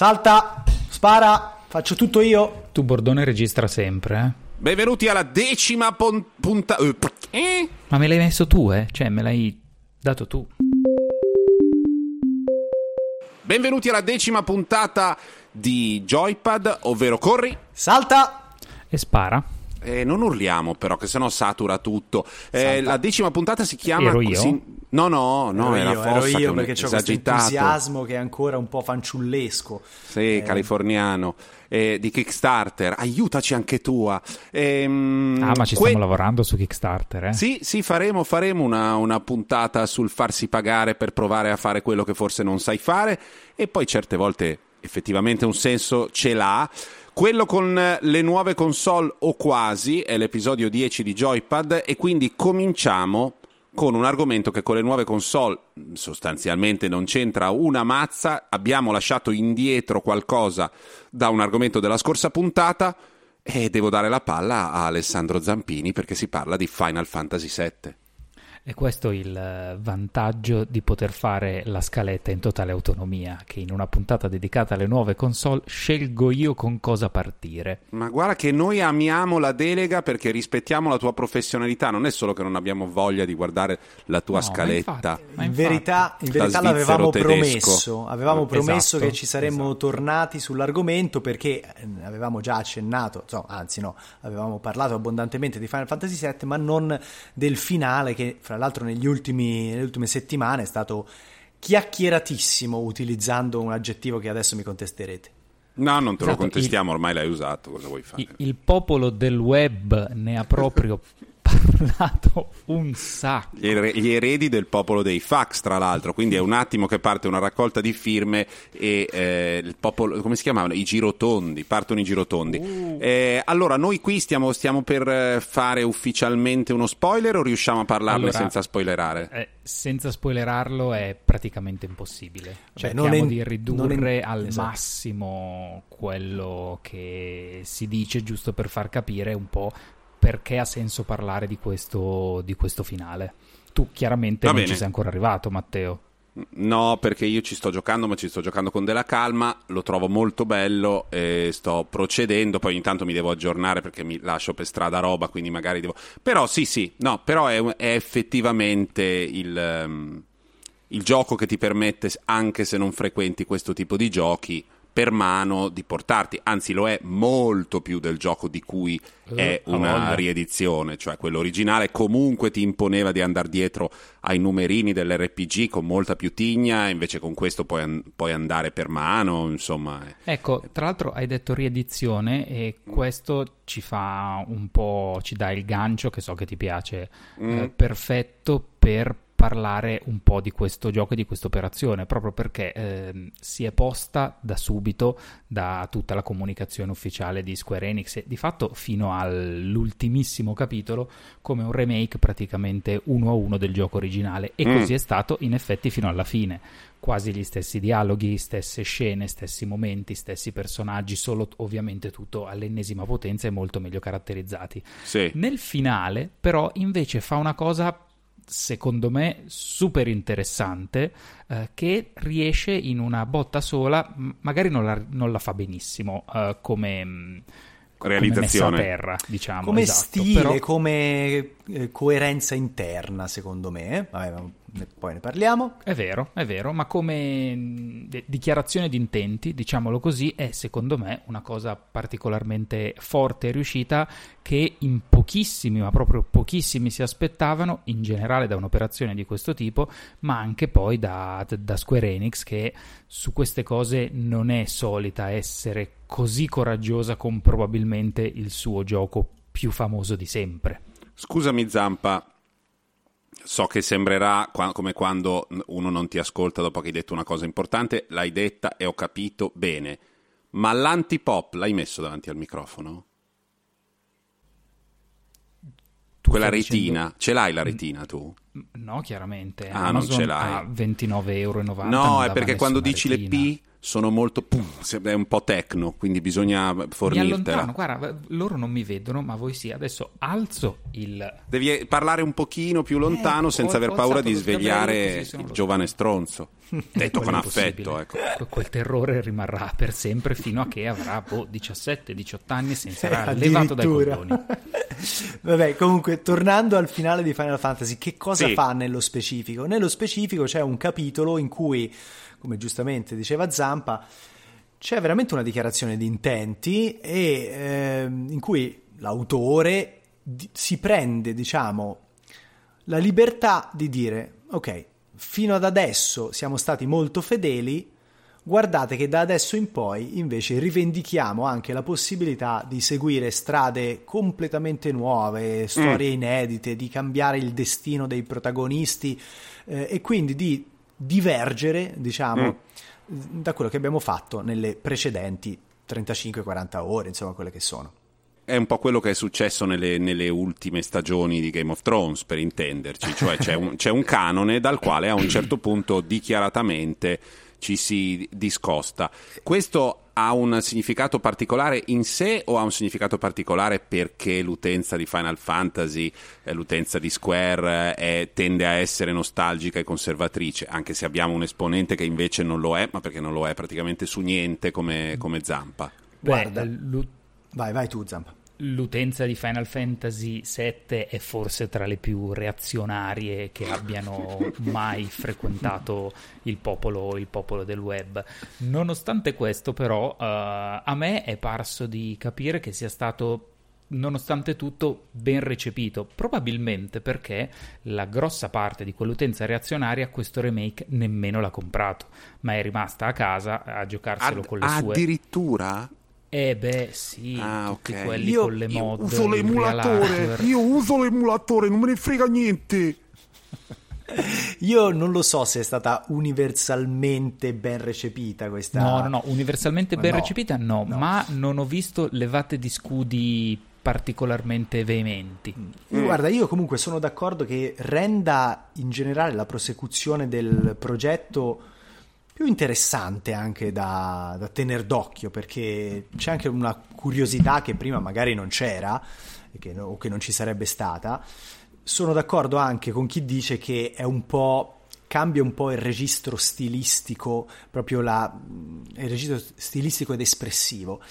Salta, spara, faccio tutto io. Tu Bordone registra sempre, eh? Benvenuti alla decima pon- punta... Eh? Ma me l'hai messo tu, eh? Cioè, me l'hai dato tu. Benvenuti alla decima puntata di Joypad, ovvero corri. Salta, E spara. Eh, non urliamo però, che sennò satura tutto. Eh, la decima puntata si chiama... Ero io? si- No, no, no, ero era io, Fossa ero che io perché c'ho questo esagitato. entusiasmo che è ancora un po' fanciullesco. Sì, californiano. Eh, di Kickstarter. Aiutaci anche tua. Ehm, Ah, ma ci que- stiamo lavorando su Kickstarter, eh? Sì, sì, faremo, faremo una, una puntata sul farsi pagare per provare a fare quello che forse non sai fare e poi certe volte effettivamente un senso ce l'ha. Quello con eh, le nuove console o quasi è l'episodio 10 di Joypad e quindi cominciamo con un argomento che con le nuove console mh, sostanzialmente non c'entra una mazza, abbiamo lasciato indietro qualcosa da un argomento della scorsa puntata e devo dare la palla a Alessandro Zampini perché si parla di Final Fantasy VII. E questo è il vantaggio di poter fare la scaletta in totale autonomia, che in una puntata dedicata alle nuove console scelgo io con cosa partire. Ma guarda che noi amiamo la delega perché rispettiamo la tua professionalità, non è solo che non abbiamo voglia di guardare la tua No, ma scaletta. infatti, ma In infatti. verità, in verità l'avevamo tedesco. promesso, avevamo promesso Esatto, che ci saremmo esatto. tornati sull'argomento perché eh, avevamo già accennato, insomma, anzi no, avevamo parlato abbondantemente di Final Fantasy VII, ma non del finale che fra l'altro negli ultimi, nelle ultime settimane è stato chiacchieratissimo utilizzando un aggettivo che adesso mi contesterete. No, non te lo Esatto, contestiamo, ormai l'hai usato, cosa vuoi fare? Il, il popolo del web ne ha proprio parlato un sacco. Gli, ere- gli eredi del popolo dei fax, tra l'altro, quindi è un attimo che parte una raccolta di firme e eh, il popolo, come si chiamavano? I girotondi, partono i girotondi. Uh. Eh, allora, noi qui stiamo, stiamo per eh, fare ufficialmente uno spoiler o riusciamo a parlarne Allora, senza spoilerare? Eh, senza spoilerarlo è praticamente impossibile. Cerchiamo non è- di non ridurre è- al esatto. massimo quello che si dice, giusto per far capire un po' perché ha senso parlare di questo, di questo finale. Tu chiaramente Va non bene. ci sei ancora arrivato, Matteo. No, perché io ci sto giocando, ma ci sto giocando con della calma, lo trovo molto bello e sto procedendo, poi ogni tanto mi devo aggiornare perché mi lascio per strada roba, quindi magari devo... Però sì, sì, no, però è, è effettivamente il, ehm, il gioco che ti permette, anche se non frequenti questo tipo di giochi, per mano di portarti, anzi lo è molto più del gioco di cui è Eh, ha una riedizione, cioè quello originale comunque ti imponeva di andare dietro ai numerini dell'RPG con molta più tigna, invece con questo puoi, puoi andare per mano, insomma. eh. Ecco, tra l'altro hai detto riedizione e questo ci fa un po', ci dà il gancio che so che ti piace, eh, perfetto per parlare un po' di questo gioco e di questa operazione, proprio perché ehm, si è posta da subito da tutta la comunicazione ufficiale di Square Enix e di fatto fino all'ultimissimo capitolo come un remake praticamente uno a uno del gioco originale e Mm. così è stato in effetti fino alla fine quasi gli stessi dialoghi, stesse scene, stessi momenti, stessi personaggi, solo ovviamente tutto all'ennesima potenza e molto meglio caratterizzati. Sì. Nel finale, però, invece fa una cosa secondo me super interessante eh, che riesce in una botta sola, magari non la, non la fa benissimo eh, come, come Realizzazione. messa a terra, diciamo. Come esatto, stile, però- come eh, coerenza interna, secondo me. Vabbè, poi ne parliamo. È vero, è vero, ma come de- dichiarazione di intenti, diciamolo così, è secondo me una cosa particolarmente forte e riuscita che in pochissimi, ma proprio pochissimi si aspettavano, in generale da un'operazione di questo tipo, ma anche poi da, da Square Enix che su queste cose non è solita essere così coraggiosa con probabilmente il suo gioco più famoso di sempre. Scusami Zampa, so che sembrerà come quando uno non ti ascolta dopo che hai detto una cosa importante, l'hai detta e ho capito bene, ma l'antipop l'hai messo davanti al microfono? Tu Quella retina, dicendo- ce l'hai la retina tu? No, chiaramente. Ah, non Amazon ce l'hai. a 29,90 euro. No, è perché quando dici le P sono molto pum, è un po' tecno, quindi bisogna fornirtela. Mi guarda, loro non mi vedono, ma voi sì. Adesso alzo il Devi parlare un pochino più lontano eh, senza aver paura di svegliare il giovane stronzo. Detto con affetto, ecco. Quel terrore rimarrà per sempre fino a che avrà boh, 17-18 anni e si sarà levato dai coglioni. Vabbè, comunque, tornando al finale di Final Fantasy, che cosa sì. fa nello specifico? Nello specifico c'è un capitolo in cui come giustamente diceva Zampa, c'è veramente una dichiarazione di intenti e, eh, in cui l'autore si prende, diciamo, la libertà di dire, ok, fino ad adesso siamo stati molto fedeli, guardate che da adesso in poi invece rivendichiamo anche la possibilità di seguire strade completamente nuove, storie mm. inedite, di cambiare il destino dei protagonisti eh, e quindi di divergere, diciamo, mm. da quello che abbiamo fatto nelle precedenti 35-40 ore, insomma, quelle che sono. È un po' quello che è successo nelle, nelle ultime stagioni di Game of Thrones, per intenderci, cioè c'è un, c'è un canone dal quale a un certo punto dichiaratamente ci si discosta. Questo ha un significato particolare in sé o ha un significato particolare perché l'utenza di Final Fantasy, eh, l'utenza di Square eh, è, tende a essere nostalgica e conservatrice, anche se abbiamo un esponente che invece non lo è, ma perché non lo è praticamente su niente come, come Zampa? Guarda, vai, vai tu Zampa l'utenza di Final Fantasy VII è forse tra le più reazionarie che abbiano mai frequentato il popolo, il popolo, del web. Nonostante questo, però, uh, a me è parso di capire che sia stato nonostante tutto ben recepito, probabilmente perché la grossa parte di quell'utenza reazionaria questo remake nemmeno l'ha comprato, ma è rimasta a casa a giocarselo Ad, con le sue Addirittura? Eh beh sì, ah, tutti okay. quelli io, con le mod. Io uso l'emulatore, io uso l'emulatore, non me ne frega niente. Io non lo so se è stata universalmente ben recepita questa. No, no, no, universalmente ben no, recepita no, no, ma non ho visto levate di scudi particolarmente veementi. Mm. Guarda, io comunque sono d'accordo che renda in generale la prosecuzione del progetto più interessante anche da, da tenere d'occhio perché c'è anche una curiosità che prima magari non c'era che, o che non ci sarebbe stata. Sono d'accordo anche con chi dice che è un po' cambia un po' il registro stilistico, proprio la, il registro stilistico ed espressivo.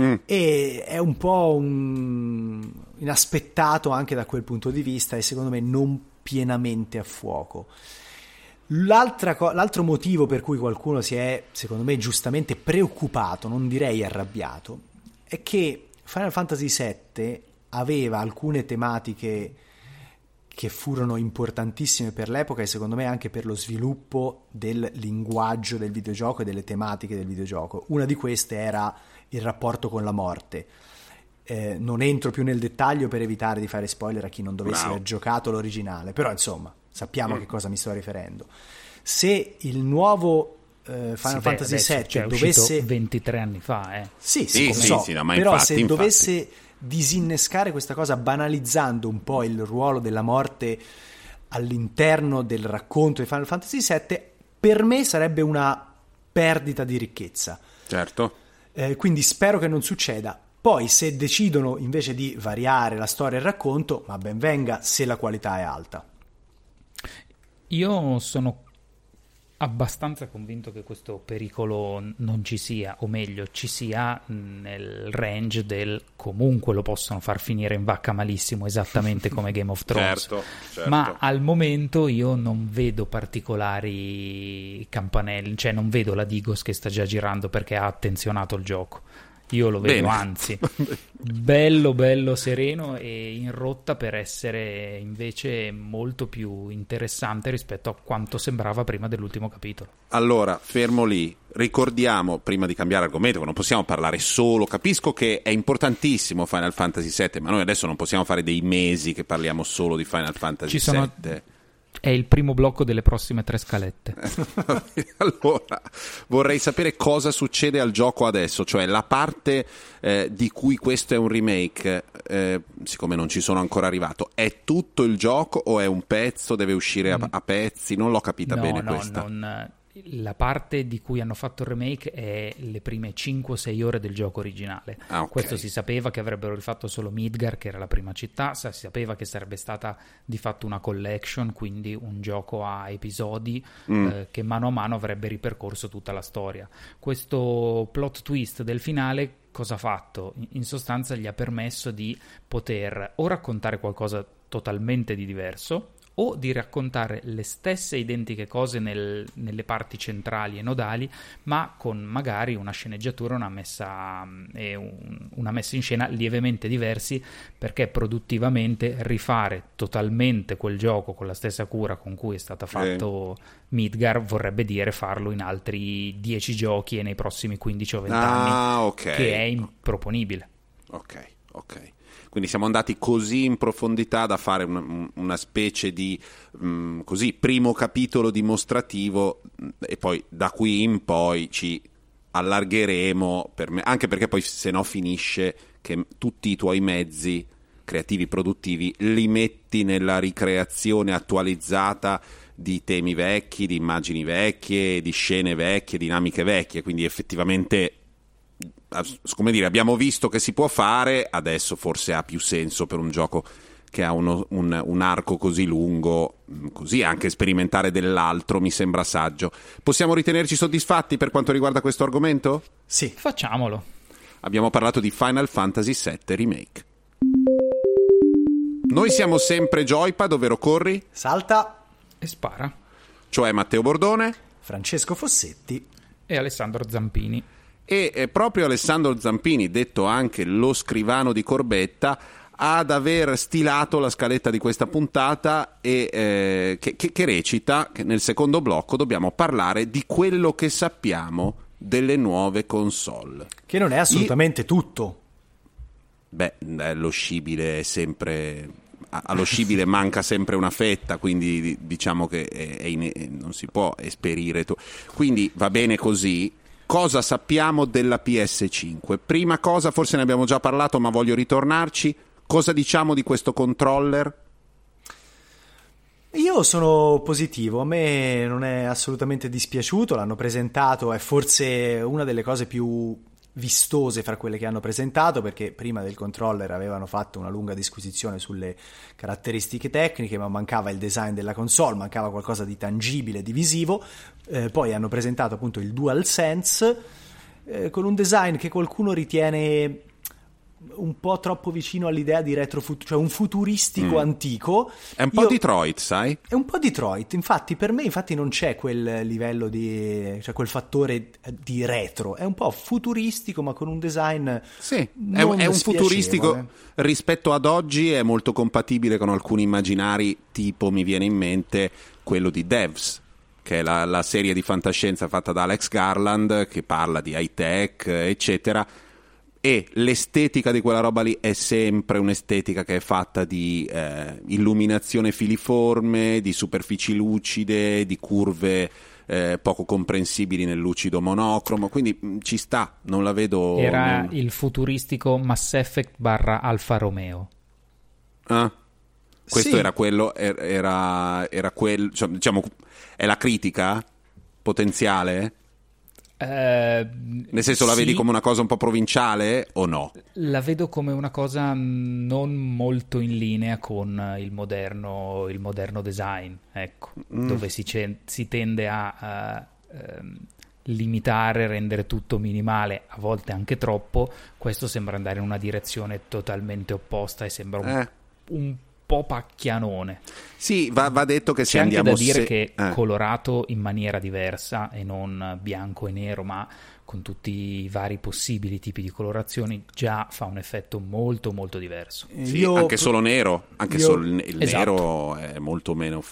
Mm. E è un po' un, inaspettato anche da quel punto di vista e secondo me non pienamente a fuoco l'altro motivo per cui qualcuno si è, secondo me, giustamente preoccupato, non direi arrabbiato, è che Final Fantasy VII aveva alcune tematiche che furono importantissime per l'epoca e secondo me anche per lo sviluppo del linguaggio del videogioco e delle tematiche del videogioco. Una di queste era il rapporto con la morte. Eh, non entro più nel dettaglio per evitare di fare spoiler a chi non dovesse wow. aver giocato l'originale, però insomma sappiamo mm. a che cosa mi sto riferendo. Se il nuovo eh, Final sì, Fantasy VII cioè, dovesse 23 anni fa, eh. Sì, sì, sì, so, sì no, però infatti, se infatti. dovesse disinnescare questa cosa banalizzando un po' il ruolo della morte all'interno del racconto di Final Fantasy VII, per me sarebbe una perdita di ricchezza. Certo. Eh, quindi spero che non succeda. Poi, se decidono invece di variare la storia e il racconto, ma ben venga se la qualità è alta. Io sono abbastanza convinto che questo pericolo non ci sia, o meglio, ci sia nel range del comunque lo possono far finire in vacca malissimo, esattamente come Game of Thrones. certo, certo. Ma al momento io non vedo particolari campanelli, cioè non vedo la Digos che sta già girando perché ha attenzionato il gioco. Io lo vedo, Bene. anzi, bello, bello sereno e in rotta per essere invece molto più interessante rispetto a quanto sembrava prima dell'ultimo capitolo. Allora, fermo lì. Ricordiamo, prima di cambiare argomento, non possiamo parlare solo, capisco che è importantissimo Final Fantasy VII, ma noi adesso non possiamo fare dei mesi che parliamo solo di Final Fantasy Ci sono VII è il primo blocco delle prossime tre scalette. allora, vorrei sapere cosa succede al gioco adesso, cioè la parte eh, di cui questo è un remake, eh, siccome non ci sono ancora arrivato, è tutto il gioco o è un pezzo, deve uscire a, mm. a pezzi? Non l'ho capita no, bene no, questa. Non, la parte di cui hanno fatto il remake è le prime 5-6 ore del gioco originale. Ah, okay. Questo si sapeva che avrebbero rifatto solo Midgar, che era la prima città, si sapeva che sarebbe stata di fatto una collection, quindi un gioco a episodi mm. eh, che mano a mano avrebbe ripercorso tutta la storia. Questo plot twist del finale cosa ha fatto? In sostanza gli ha permesso di poter o raccontare qualcosa totalmente di diverso o di raccontare le stesse identiche cose nel, nelle parti centrali e nodali, ma con magari una sceneggiatura una messa, e un, una messa in scena lievemente diversi, perché produttivamente rifare totalmente quel gioco con la stessa cura con cui è stato fatto eh. Midgar vorrebbe dire farlo in altri 10 giochi e nei prossimi 15 o 20 ah, anni, okay. che è improponibile. Ok, ok. Quindi siamo andati così in profondità da fare una, una specie di mh, mm, così, primo capitolo dimostrativo mm, e poi da qui in poi ci allargheremo, per me, anche perché poi se no finisce che tutti i tuoi mezzi creativi produttivi li metti nella ricreazione attualizzata di temi vecchi, di immagini vecchie, di scene vecchie, dinamiche vecchie, quindi effettivamente come dire, abbiamo visto che si può fare, adesso forse ha più senso per un gioco che ha uno, un, un, arco così lungo, mm, così anche sperimentare dell'altro mi sembra saggio. Possiamo ritenerci soddisfatti per quanto riguarda questo argomento? Sì, facciamolo. Abbiamo parlato di Final Fantasy VII Remake. Noi siamo sempre Joypad, ovvero corri, salta e spara. Cioè Matteo Bordone, Francesco Fossetti e Alessandro Zampini e proprio Alessandro Zampini, detto anche lo scrivano di Corbetta, ad aver stilato la scaletta di questa puntata e, eh, che, che, che, recita che nel secondo blocco dobbiamo parlare di quello che sappiamo delle nuove console. Che non è assolutamente I... tutto. Beh, lo scibile è sempre allo scibile manca sempre una fetta, quindi diciamo che è, è in, non si può esperire. Tu. Quindi va bene così, cosa sappiamo della PS5. Prima cosa, forse ne abbiamo già parlato, ma voglio ritornarci. Cosa diciamo di questo controller? Io sono positivo, a me non è assolutamente dispiaciuto, l'hanno presentato, è forse una delle cose più vistose fra quelle che hanno presentato perché prima del controller avevano fatto una lunga disquisizione sulle caratteristiche tecniche ma mancava il design della console, mancava qualcosa di tangibile, di visivo. Eh, poi hanno presentato appunto il DualSense eh, con un design che qualcuno ritiene un po' troppo vicino all'idea di retrofuturo, cioè un futuristico mm. antico. È un po' Io, Detroit, sai? È un po' Detroit, infatti per me infatti non c'è quel livello di, cioè quel fattore di retro, è un po' futuristico ma con un design Sì, è, è, un futuristico rispetto ad oggi è molto compatibile con alcuni immaginari, tipo mi viene in mente quello di Devs che è la, la, serie di fantascienza fatta da Alex Garland, che parla di high tech, eccetera. E l'estetica di quella roba lì è sempre un'estetica che è fatta di eh, illuminazione filiforme, di superfici lucide, di curve eh, poco comprensibili nel lucido monocromo. Quindi mh, mm, ci sta, non la vedo. Era non... il futuristico Mass Effect barra Alfa Romeo. Ah. Questo sì. era quello, era, era quello, cioè, diciamo, è la critica potenziale? Eh, Nel senso, la vedi come una cosa un po' provinciale o no? La vedo come una cosa non molto in linea con il moderno, il moderno design, ecco, mm. dove si, ce- si, tende a, a ehm, limitare, rendere tutto minimale, a volte anche troppo. Questo sembra andare in una direzione totalmente opposta e sembra un, eh. un po' pacchianone. Sì, va, va detto che C'è se andiamo... C'è anche da dire se... che eh. colorato in maniera diversa e non bianco e nero, ma con tutti i vari possibili tipi di colorazioni già fa un effetto molto molto diverso. Sì, io... anche solo nero, anche io... solo il, esatto. nero è molto meno...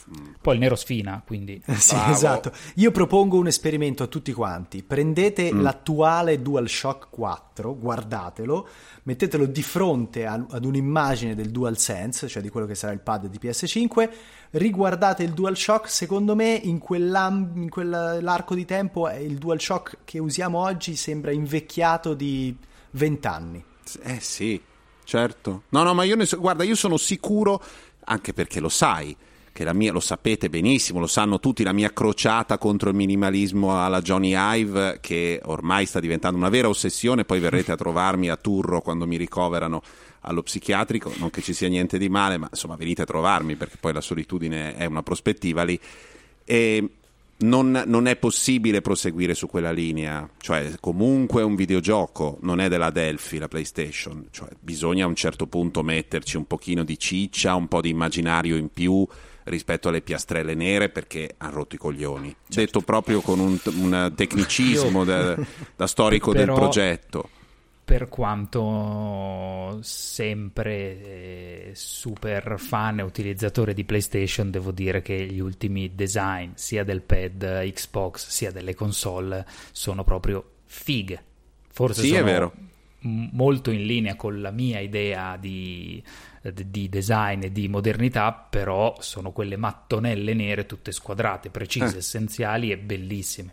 Poi il nero sfina, quindi... sì, esatto. Io propongo un esperimento a tutti quanti. Prendete mm. l'attuale DualShock 4, guardatelo, mettetelo di fronte ad un'immagine del DualSense, cioè di quello che sarà il pad di PS5, riguardate il DualShock, secondo me in, in quell'arco di tempo il DualShock che usiamo oggi sembra invecchiato di 20 anni. Eh sì, certo. No, no, ma io ne so, guarda, io sono sicuro, anche perché lo sai, che la mia, lo sapete benissimo, lo sanno tutti, la mia crociata contro il minimalismo alla Johnny Ive, che ormai sta diventando una vera ossessione, poi verrete a trovarmi a Turro quando mi ricoverano allo psichiatrico, non che ci sia niente di male, ma insomma venite a trovarmi perché poi la solitudine è una prospettiva lì. E non, non, è possibile proseguire su quella linea, cioè comunque un videogioco non è della Delphi la PlayStation, cioè, bisogna a un certo punto metterci un pochino di ciccia, un po' di immaginario in più rispetto alle piastrelle nere perché hanno rotto i coglioni. Certo. Detto proprio con un, un tecnicismo da, da, storico Però... del progetto per quanto sempre eh, super fan e utilizzatore di PlayStation, devo dire che gli ultimi design sia del pad Xbox sia delle console sono proprio fighe. Forse sì, sono molto in linea con la mia idea di, di design e di modernità, però sono quelle mattonelle nere tutte squadrate, precise, eh. essenziali e bellissime.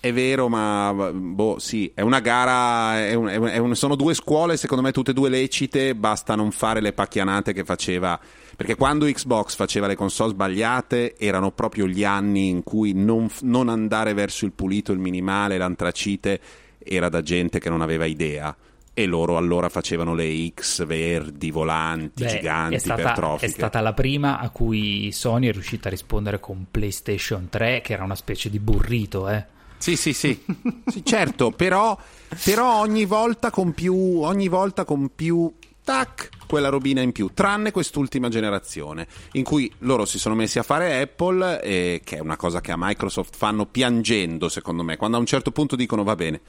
È vero, ma boh, sì, è una gara, è un, è un, sono due scuole, secondo me tutte e due lecite, basta non fare le pacchianate che faceva, perché quando Xbox faceva le console sbagliate erano proprio gli anni in cui non, non andare verso il pulito, il minimale, l'antracite era da gente che non aveva idea e loro allora facevano le X verdi, volanti, Beh, giganti, è stata, ipertrofiche. È stata la prima a cui Sony è riuscita a rispondere con PlayStation 3, che era una specie di burrito, eh. Sì, sì, sì, sì certo, però, però ogni volta con più, ogni volta con più, tac, quella robina in più, tranne quest'ultima generazione, in cui loro si sono messi a fare Apple, eh, che è una cosa che a Microsoft fanno piangendo, secondo me, quando a un certo punto dicono va bene,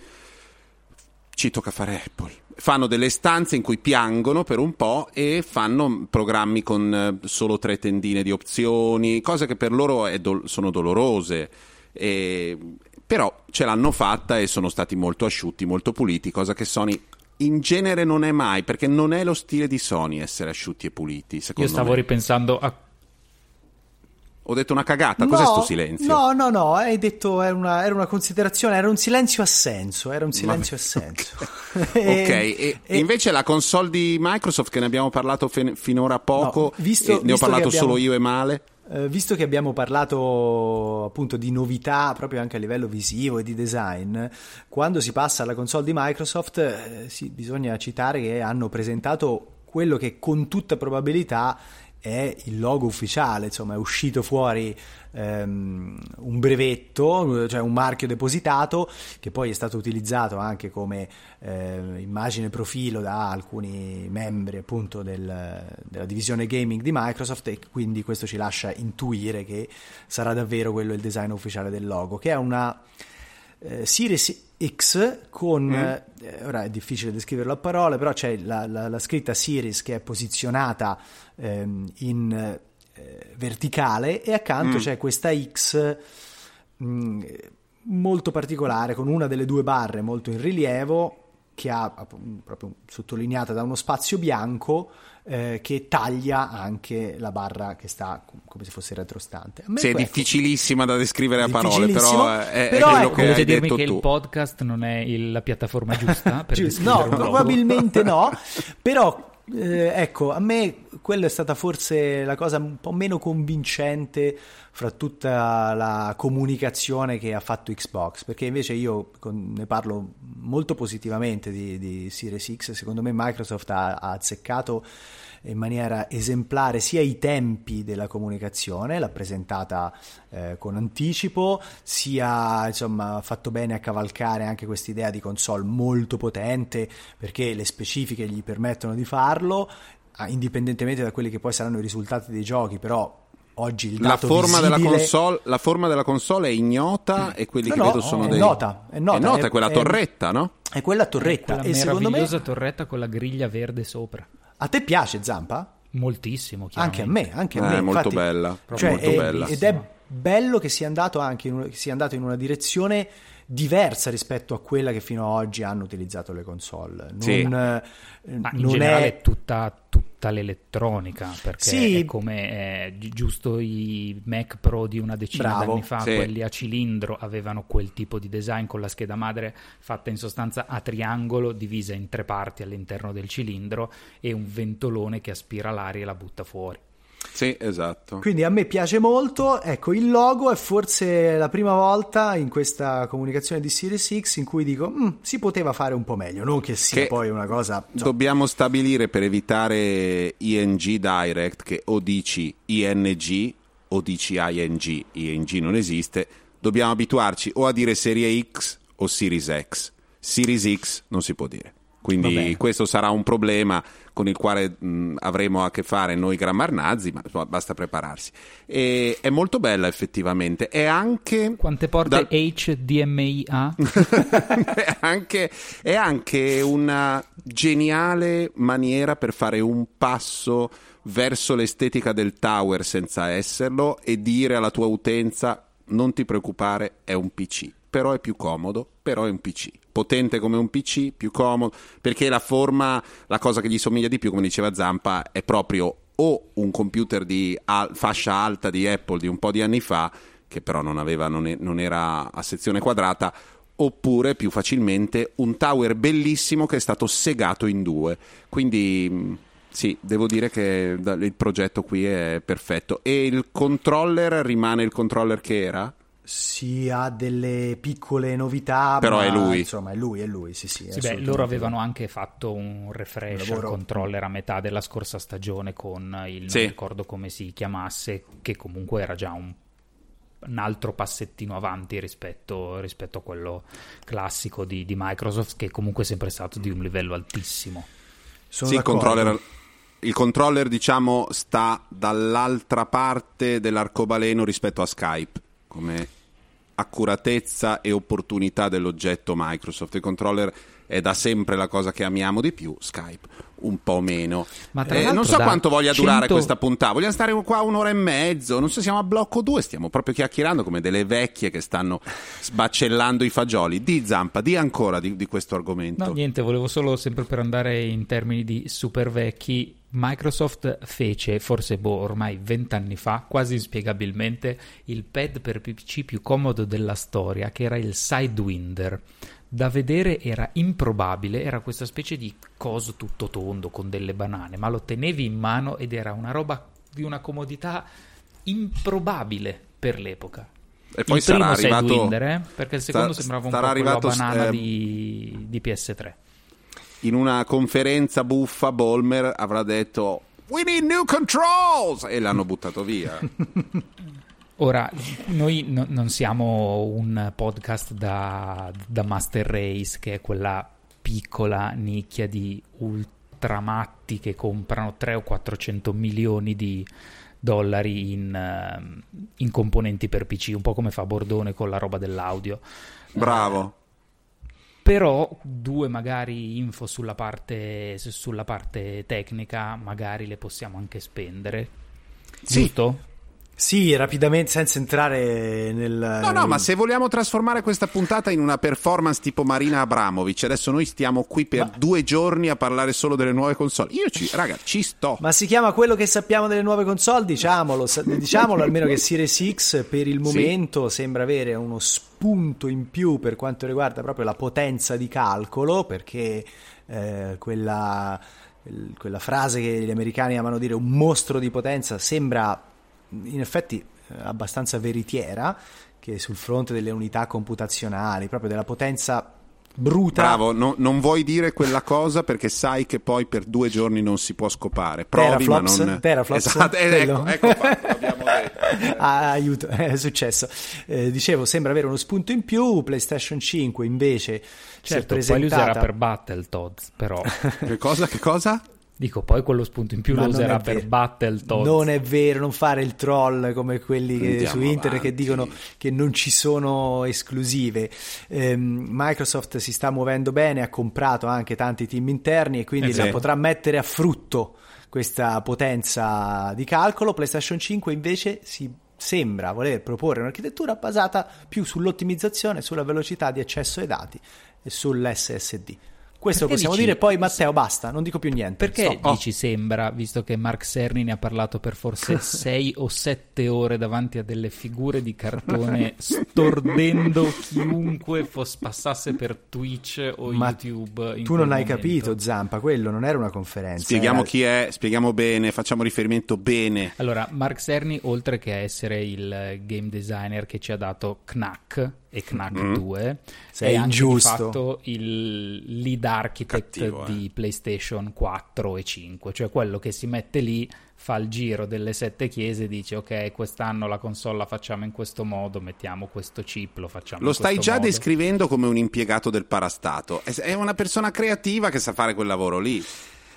ci tocca fare Apple. Fanno delle stanze in cui piangono per un po' e fanno programmi con eh, solo tre tendine di opzioni, cose che per loro do- sono dolorose. E, però ce l'hanno fatta e sono stati molto asciutti, molto puliti, cosa che Sony in genere non è mai, perché non è lo stile di Sony essere asciutti e puliti. Io stavo me. ripensando a ho detto una cagata, cos'è no, sto silenzio? No, no, no, hai detto era una, era una, considerazione, era un silenzio a senso, era un silenzio Ma... a senso. ok, e, e, e, invece la console di Microsoft che ne abbiamo parlato fin, finora poco, no, visto, ne ho parlato abbiamo... solo io e Male. Eh, visto che abbiamo parlato appunto di novità proprio anche a livello visivo e di design, quando si passa alla console di Microsoft eh, sì, bisogna citare che hanno presentato quello che con tutta probabilità è il logo ufficiale, insomma è uscito fuori ehm, un brevetto, cioè un marchio depositato che poi è stato utilizzato anche come eh, immagine profilo da alcuni membri appunto del, della divisione gaming di Microsoft e quindi questo ci lascia intuire che sarà davvero quello il design ufficiale del logo, che è una eh, Series X con, mm. eh, ora è difficile descriverlo a parole, però c'è la, la, la scritta Series che è posizionata ehm, in eh, verticale e accanto mm. c'è questa X mh, mm, molto particolare con una delle due barre molto in rilievo che ha proprio sottolineata da uno spazio bianco eh, che taglia anche la barra che sta come se fosse retrostante. Sì, è difficilissima da descrivere a parole, però è, però è quello ecco, che volete dirmi che tu. il podcast non è il, la piattaforma giusta per No, probabilmente no, però eh, ecco, a me quella è stata forse la cosa un po' meno convincente fra tutta la comunicazione che ha fatto Xbox, perché invece io con, ne parlo molto positivamente di, di Series X, secondo me Microsoft ha, ha azzeccato in maniera esemplare sia i tempi della comunicazione, l'ha presentata eh, con anticipo, sia insomma fatto bene a cavalcare anche questa idea di console molto potente perché le specifiche gli permettono di farlo, ah, indipendentemente da quelli che poi saranno i risultati dei giochi, però oggi il dato la forma, visibile... della console, la forma della console è ignota e quelli no, che no, vedo sono è dei... Nota, è nota, è nota, è, quella torretta, no? È quella torretta. È quella e meravigliosa me... torretta con la griglia verde sopra. A te piace Zampa? Moltissimo, Anche a me, anche a eh, me. È molto bella, cioè, molto è, bella. Ed è bello che sia andato anche in, sia andato in una direzione diversa rispetto a quella che fino ad oggi hanno utilizzato le console. Non, sì. Ma in non generale è tutta, tutta l'elettronica, perché sì. è come eh, giusto i Mac Pro di una decina Bravo. d'anni fa, sì. quelli a cilindro, avevano quel tipo di design con la scheda madre fatta in sostanza a triangolo, divisa in tre parti all'interno del cilindro e un ventolone che aspira l'aria e la butta fuori. Sì, esatto. Quindi a me piace molto, ecco il logo è forse la prima volta in questa comunicazione di Series X in cui dico "Mm, si poteva fare un po' meglio, non che sia Che poi una cosa... insomma, Dobbiamo stabilire per evitare ING Direct che o dici ING o dici ING, ING non esiste, dobbiamo abituarci o a dire serie X o Series X. Series X non si può dire. Quindi questo sarà un problema con il quale mh, avremo a che fare noi grammarnazzi, ma insomma, basta prepararsi. E, è molto bella effettivamente. È anche... Quante porte dal- HDMI è, anche, è anche una geniale maniera per fare un passo verso l'estetica del tower senza esserlo e dire alla tua utenza non ti preoccupare, è un PC, però è più comodo, però è un PC. Potente come un PC, più comodo, perché la forma, la cosa che gli somiglia di più, come diceva Zampa, è proprio o un computer di al- fascia alta di Apple di un po' di anni fa, che però non, aveva, non, e- non era a sezione quadrata, oppure più facilmente un tower bellissimo che è stato segato in due. Quindi mh, sì, devo dire che il progetto qui è perfetto. E il controller rimane il controller che era? Si ha delle piccole novità, Però ma, è lui. Insomma, è lui, è lui, sì, sì. Sì, beh, loro avevano anche fatto un refresh Un lavoro- al controller a metà della scorsa stagione con il Sì. non ricordo come si chiamasse, che comunque era già un, un altro passettino avanti rispetto, rispetto a quello classico di, di Microsoft, che comunque è sempre stato di un livello altissimo. Sono sì, il d'accordo. controller, il controller, diciamo, sta dall'altra parte dell'arcobaleno rispetto a Skype, come accuratezza e opportunità dell'oggetto Microsoft. Il controller è da sempre la cosa che amiamo di più, Skype un po' meno. Ma tra Eh, non so quanto voglia durare 100 questa puntata, vogliamo stare qua un'ora e mezzo, non so, siamo a blocco 2, stiamo proprio chiacchierando come delle vecchie che stanno sbaccellando i fagioli. Di Zampa, di ancora di, di questo argomento. No, niente, volevo solo sempre per andare in termini di super vecchi. Microsoft fece, forse boh, ormai vent'anni fa, quasi inspiegabilmente, il pad per PC più comodo della storia, che era il Sidewinder. Da vedere era improbabile, era questa specie di coso tutto tondo con delle banane, ma lo tenevi in mano ed era una roba di una comodità improbabile per l'epoca. E poi il primo sarà arrivato- Sidewinder, eh? perché il secondo sta- sembrava un po' quello a arrivato, banana eh, di, di PS3. In una conferenza buffa Bolmer avrà detto We need new controls! E l'hanno buttato via. Ora, noi no- non siamo un podcast da, da Master Race, che è quella piccola nicchia di ultramatti che comprano 3 o 400 milioni di dollari in, ehm, in componenti per PC, un po' come fa Bordone con la roba dell'audio. Bravo. Però due magari info sulla parte, su- sulla parte tecnica, magari le possiamo anche spendere. Sì. Giusto? Sì, rapidamente, senza entrare nel... No, no, ma se vogliamo trasformare questa puntata in una performance tipo Marina Abramovic, adesso noi stiamo qui per due giorni a parlare solo delle nuove console. Io ci, raga, ci sto. Ma si chiama quello che sappiamo delle nuove console, diciamolo, diciamolo almeno che Series X per il momento sembra avere uno spunto in più per quanto riguarda proprio la potenza di calcolo, perché eh, quella, quella frase che gli americani amano dire un mostro di potenza sembra in effetti eh, abbastanza veritiera, che sul fronte delle unità computazionali, proprio della potenza bruta. Bravo, no- non vuoi dire quella cosa perché sai che poi per due giorni non si può scopare. Provi, Teraflops? ma non. Teraflops? Esatto, eh, ecco, ecco fatto, detto. Ah, aiuto, è successo. Eh, dicevo, sembra avere uno spunto in più. PlayStation 5 invece si è Certo, poi li userà presentata. per Battletoads, però... Che cosa? Che cosa? Dico, poi quello spunto in più Ma lo userà per. Battletoads. Non è vero, non fare il troll come quelli che su internet che avanti. dicono che non ci sono esclusive. Ehm, Microsoft si sta muovendo bene, ha comprato anche tanti team interni e quindi Eh sì. la potrà mettere a frutto questa potenza di calcolo. PlayStation 5 invece si sembra voler proporre un'architettura basata più sull'ottimizzazione, sulla velocità di accesso ai dati e sull'SSD. Questo Perché possiamo dici- dire, poi Matteo basta, non dico più niente. Perché Stop. dici sembra, visto che Mark Cerny ne ha parlato per forse 6 o 7 ore davanti a delle figure di cartone, stordendo chiunque fosse, passasse per Twitch o Ma YouTube. in Tu non hai momento. capito, Zampa, quello non era una conferenza. Spieghiamo era- chi è, spieghiamo bene, facciamo riferimento bene. Allora, Mark Cerny, oltre che a essere il game designer che ci ha dato Knack e Knack Mm. 2, Sei è anche di ingiusto. fatto il lead architect Cattivo, eh. di PlayStation 4 e 5, cioè quello che si mette lì, fa il giro delle sette chiese e dice ok, quest'anno la console la facciamo in questo modo, mettiamo questo chip, lo facciamo Lo in stai già modo. descrivendo come un impiegato del parastato. È- una persona creativa che sa fare quel lavoro lì.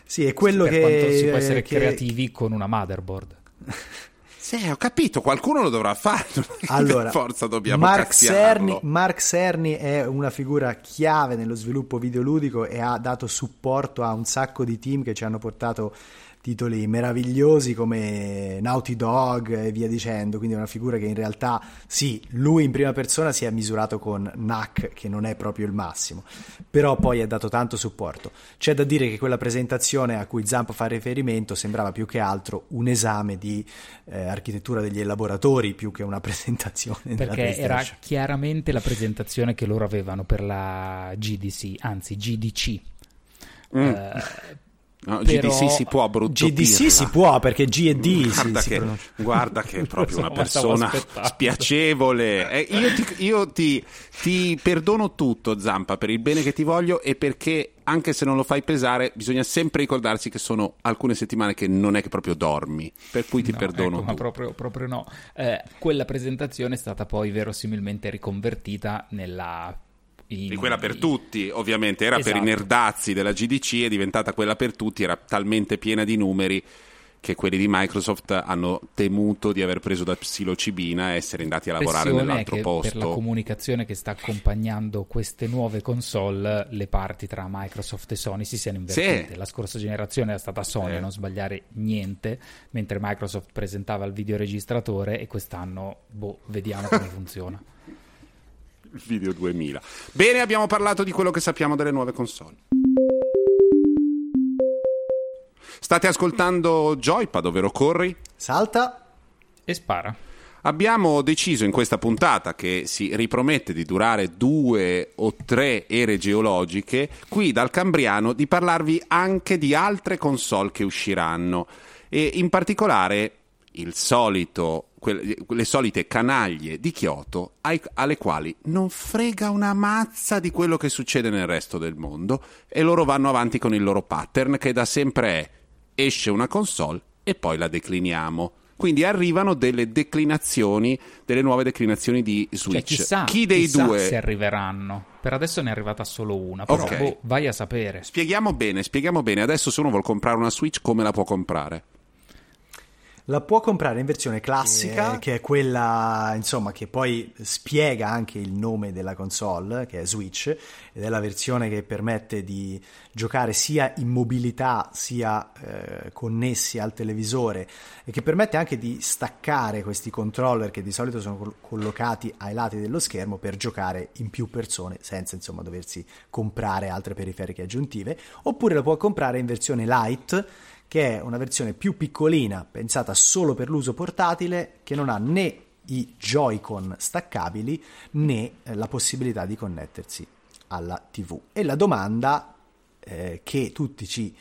Sì, è quello per che... quanto si può essere che- creativi con una motherboard. Sì, ho capito, qualcuno lo dovrà fare. Allora, per forza dobbiamo Mark. Cerny, Mark Cerny è una figura chiave nello sviluppo videoludico e ha dato supporto a un sacco di team che ci hanno portato titoli meravigliosi come Naughty Dog e via dicendo, quindi è una figura che in realtà sì, lui in prima persona si è misurato con Knack che non è proprio il massimo, però poi ha dato tanto supporto. C'è da dire che quella presentazione a cui Zampo fa riferimento sembrava più che altro un esame di eh, architettura degli elaboratori più che una presentazione della Perché era chiaramente la presentazione che loro avevano per la GDC, anzi GDC. Mm. Eh, No, Però- GDC si può brutto GDC si può perché G e D si, Guarda, si che, pronuncia. guarda che è proprio una persona spiacevole. Eh, io ti, io ti- ti perdono tutto, Zampa, per il bene che ti voglio e perché anche se non lo fai pesare, bisogna sempre ricordarsi che sono alcune settimane che non è che proprio dormi. Per cui ti no, perdono ecco, ma proprio, proprio no. Eh, quella presentazione è stata poi verosimilmente riconvertita nella... in- Di quella per tutti, ovviamente, era per Esatto. i nerdazzi della GDC, è diventata quella per tutti, era talmente piena di numeri che quelli di Microsoft hanno temuto di aver preso da psilocibina e essere andati a lavorare nell'altro che posto. per la comunicazione che sta accompagnando queste nuove console, le parti tra Microsoft e Sony si siano invertite. Sì. La scorsa generazione era stata Sony Eh. a non sbagliare niente, mentre Microsoft presentava il videoregistratore e quest'anno, boh, vediamo come funziona. Il video 2000. Bene, abbiamo parlato di quello che sappiamo delle nuove console. State ascoltando Joypad, ovvero Corri? Salta. E spara. Abbiamo deciso in questa puntata che si ripromette di durare due o tre ere geologiche, qui dal Cambriano, di parlarvi anche di altre console che usciranno e in particolare il solito, quelle, le solite canaglie di Kyoto ai- alle quali non frega una mazza di quello che succede nel resto del mondo e loro vanno avanti con il loro pattern che da sempre è esce una console e poi la decliniamo. Quindi arrivano delle declinazioni, delle nuove declinazioni di Cioè, Switch. chissà, Chi dei chissà due? se arriveranno. Per adesso ne è arrivata solo una, però Ok. boh, vai a sapere. Spieghiamo bene, spieghiamo bene. Adesso se uno vuole comprare una Switch, come la può comprare? La può comprare in versione classica, Eh. che è quella, insomma, che poi spiega anche il nome della console, che è Switch, ed è la versione che permette di giocare sia in mobilità sia eh, connessi al televisore e che permette anche di staccare questi controller che di solito sono col- collocati ai lati dello schermo per giocare in più persone senza insomma doversi comprare altre periferiche aggiuntive, oppure la può comprare in versione light che è una versione più piccolina, pensata solo per l'uso portatile, che non ha né i Joy-Con staccabili né eh, la possibilità di connettersi alla TV. E la domanda eh, che tutti ci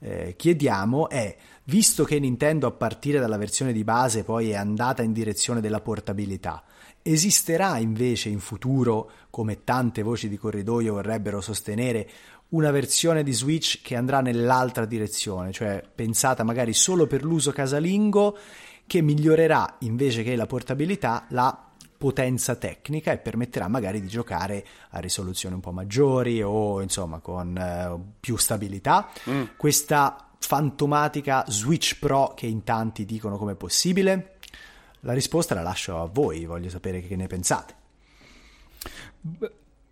eh, chiediamo è, visto che Nintendo a partire dalla versione di base poi è andata in direzione della portabilità, esisterà invece in futuro, come tante voci di corridoio vorrebbero sostenere, una versione di Switch che andrà nell'altra direzione, cioè pensata magari solo per l'uso casalingo, che migliorerà invece che la portabilità la potenza tecnica e permetterà magari di giocare a risoluzioni un po' maggiori o insomma con eh, più stabilità. Questa fantomatica Switch Pro che in tanti dicono come possibile? La risposta la lascio a voi, voglio sapere che ne pensate.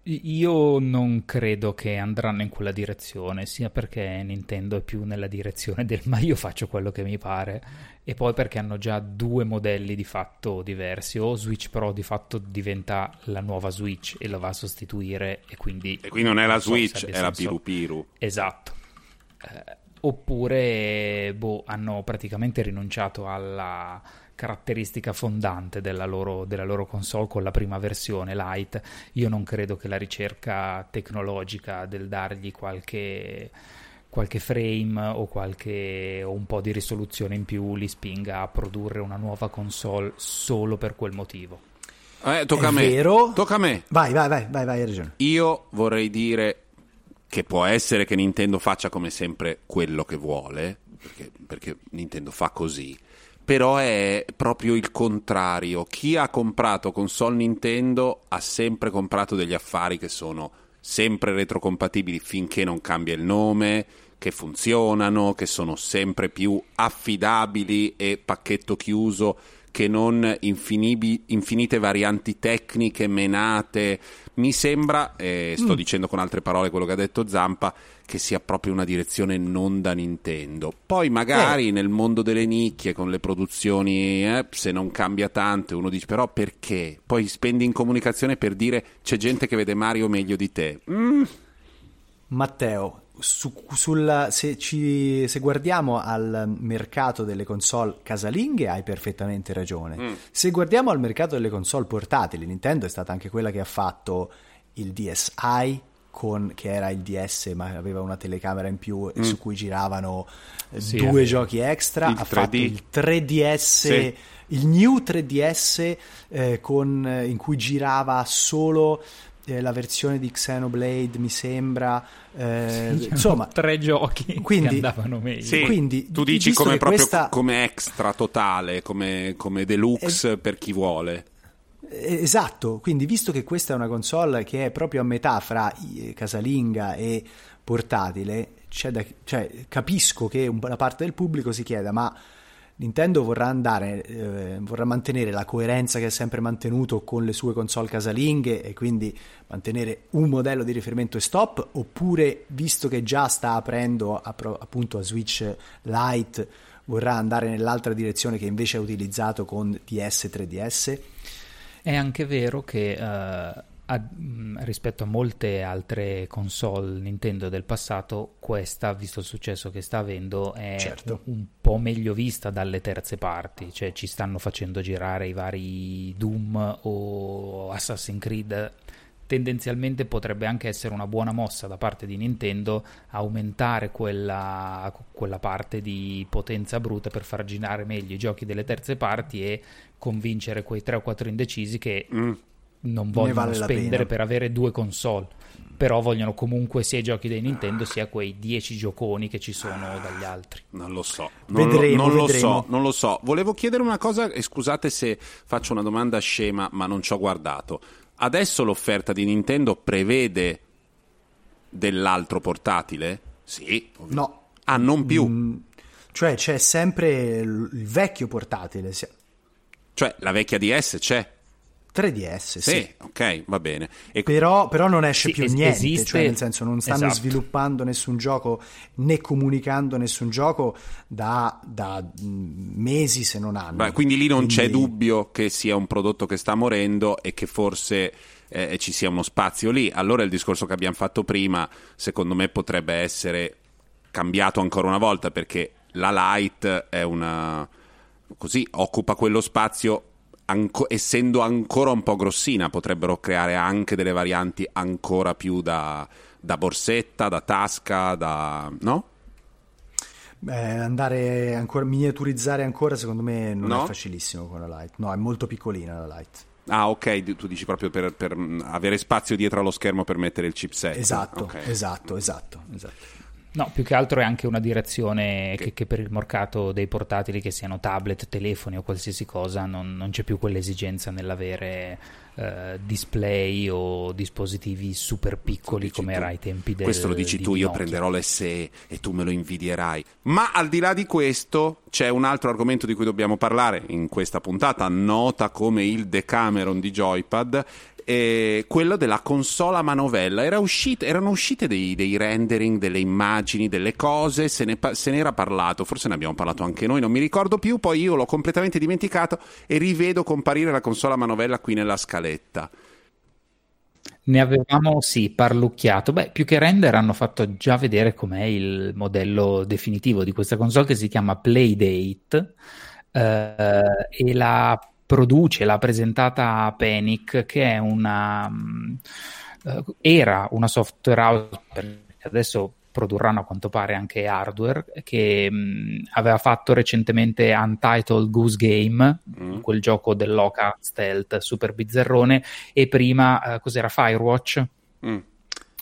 Io non credo che andranno in quella direzione, sia perché Nintendo è più nella direzione del ma io faccio quello che mi pare, e poi perché hanno già due modelli di fatto diversi. O Switch Pro di fatto diventa la nuova Switch e lo va a sostituire, e quindi. E qui non è la Switch, è abbia la senso. Piru Piru. Esatto. Eh, oppure boh, hanno praticamente rinunciato alla caratteristica fondante della loro, della loro console con la prima versione Lite. Io non credo che la ricerca tecnologica del dargli qualche, qualche frame o, qualche, o un po' di risoluzione in più li spinga a produrre una nuova console solo per quel motivo. Eh, tocca a me. vero? Tocca a me. Vai, vai, vai, vai, vai, hai ragione. Io vorrei dire che può essere che Nintendo faccia come sempre quello che vuole, perché, perché Nintendo fa così, però è proprio il contrario. Chi ha comprato console Nintendo ha sempre comprato degli affari che sono sempre retrocompatibili finché non cambia il nome, che funzionano, che sono sempre più affidabili e pacchetto chiuso che non infinibi- infinite varianti tecniche menate. Mi sembra, e sto dicendo con altre parole quello che ha detto Zampa, che sia proprio una direzione non da Nintendo. Poi magari nel mondo delle nicchie, con le produzioni, eh, se non cambia tanto, uno dice però perché? Poi spendi in comunicazione per dire c'è gente che vede Mario meglio di te. Mm, Matteo, su- sulla- se, ci- se guardiamo al mercato delle console casalinghe hai perfettamente ragione. Se guardiamo al mercato delle console portatili, Nintendo è stata anche quella che ha fatto il DSi, con- che era il DS ma aveva una telecamera in più e su cui giravano eh, Sì, due aveva. giochi extra. Il ha fatto 3D. il 3DS. Sì. Il new 3DS eh, con- eh, in cui girava solo eh, la versione di Xenoblade, mi sembra. eh, insomma, tre giochi quindi- che andavano meglio. sì, Quindi, tu dici come proprio questa- come extra totale, come, come deluxe per chi vuole. Eh, Esatto, quindi visto che questa è una console che è proprio a metà fra i- casalinga e portatile, c'è da- cioè, capisco che una parte del pubblico si chieda ma Nintendo vorrà andare, eh, vorrà mantenere la coerenza che ha sempre mantenuto con le sue console casalinghe e quindi mantenere un modello di riferimento e stop, oppure visto che già sta aprendo a appunto a Switch Lite, vorrà andare nell'altra direzione che invece ha utilizzato con DS 3DS? È anche vero che eh, a- mh, rispetto a molte altre console Nintendo del passato, questa, visto il successo che sta avendo, è Certo. un po' meglio vista dalle terze parti, cioè ci stanno facendo girare i vari Doom o Assassin's Creed. Tendenzialmente potrebbe anche essere una buona mossa da parte di Nintendo aumentare quella, quella parte di potenza bruta per far girare meglio i giochi delle terze parti e convincere quei 3 o 4 indecisi che Mm. Non vogliono vale spendere per avere due console. Però vogliono comunque sia i giochi dei Nintendo sia quei 10 gioconi che ci sono dagli altri. Non lo so, non, Vedremo, lo, non lo vedremo. so, non lo so. Volevo chiedere una cosa, e scusate se faccio una domanda scema, ma non ci ho guardato. Adesso l'offerta di Nintendo prevede dell'altro portatile? Sì. ovvio. No. Ah, non più. Mm, cioè c'è sempre il vecchio portatile, Cioè, la vecchia DS c'è. 3DS, sì. Sì, ok, va bene. E Però, però non esce Sì, più es- niente, esiste- cioè nel senso non stanno esatto. sviluppando nessun gioco né comunicando nessun gioco da, da, mm, mesi se non anni. Beh, quindi lì non c'è Quindi- dubbio che sia un prodotto che sta morendo e che forse eh, ci sia uno spazio lì. Allora il discorso che abbiamo fatto prima, secondo me, potrebbe essere cambiato ancora una volta perché la Lite è una così occupa quello spazio anco- essendo ancora un po' grossina potrebbero creare anche delle varianti ancora più da, da borsetta, da tasca, da no? Eh, andare ancora, miniaturizzare ancora secondo me non No? è facilissimo con la Lite. No, è molto piccolina la Lite. Ah, ok, tu dici proprio per, per, avere spazio dietro allo schermo per mettere il chipset. Esatto, Ok. esatto, esatto, esatto. No, più che altro è anche una direzione che, che per il mercato dei portatili, che siano tablet, telefoni o qualsiasi cosa, non, non c'è più quell'esigenza nell'avere eh, display o dispositivi super piccoli come era ai tempi del Questo lo dici di tu, io Nokia. prenderò l'SE e tu me lo invidierai. Ma al di là di questo, c'è un altro argomento di cui dobbiamo parlare in questa puntata, nota come il Decameron di Joypad, eh, quello della console a manovella. Era uscito, erano uscite dei, dei, rendering, delle immagini, delle cose, se ne, se ne, era parlato, forse ne abbiamo parlato anche noi, non mi ricordo più, poi io l'ho completamente dimenticato e rivedo comparire la console a manovella qui nella scaletta. Ne avevamo sì parlucchiato. Beh, più che render hanno fatto già vedere com'è il modello definitivo di questa console che si chiama Playdate eh, e la produce, l'ha presentata Panic, che è una uh, era una software house, adesso produrranno a quanto pare anche hardware, che mh, aveva fatto recentemente Untitled Goose Game, mm. quel gioco dell'Oca stealth super bizzarrone, e prima uh, cos'era Firewatch? Mm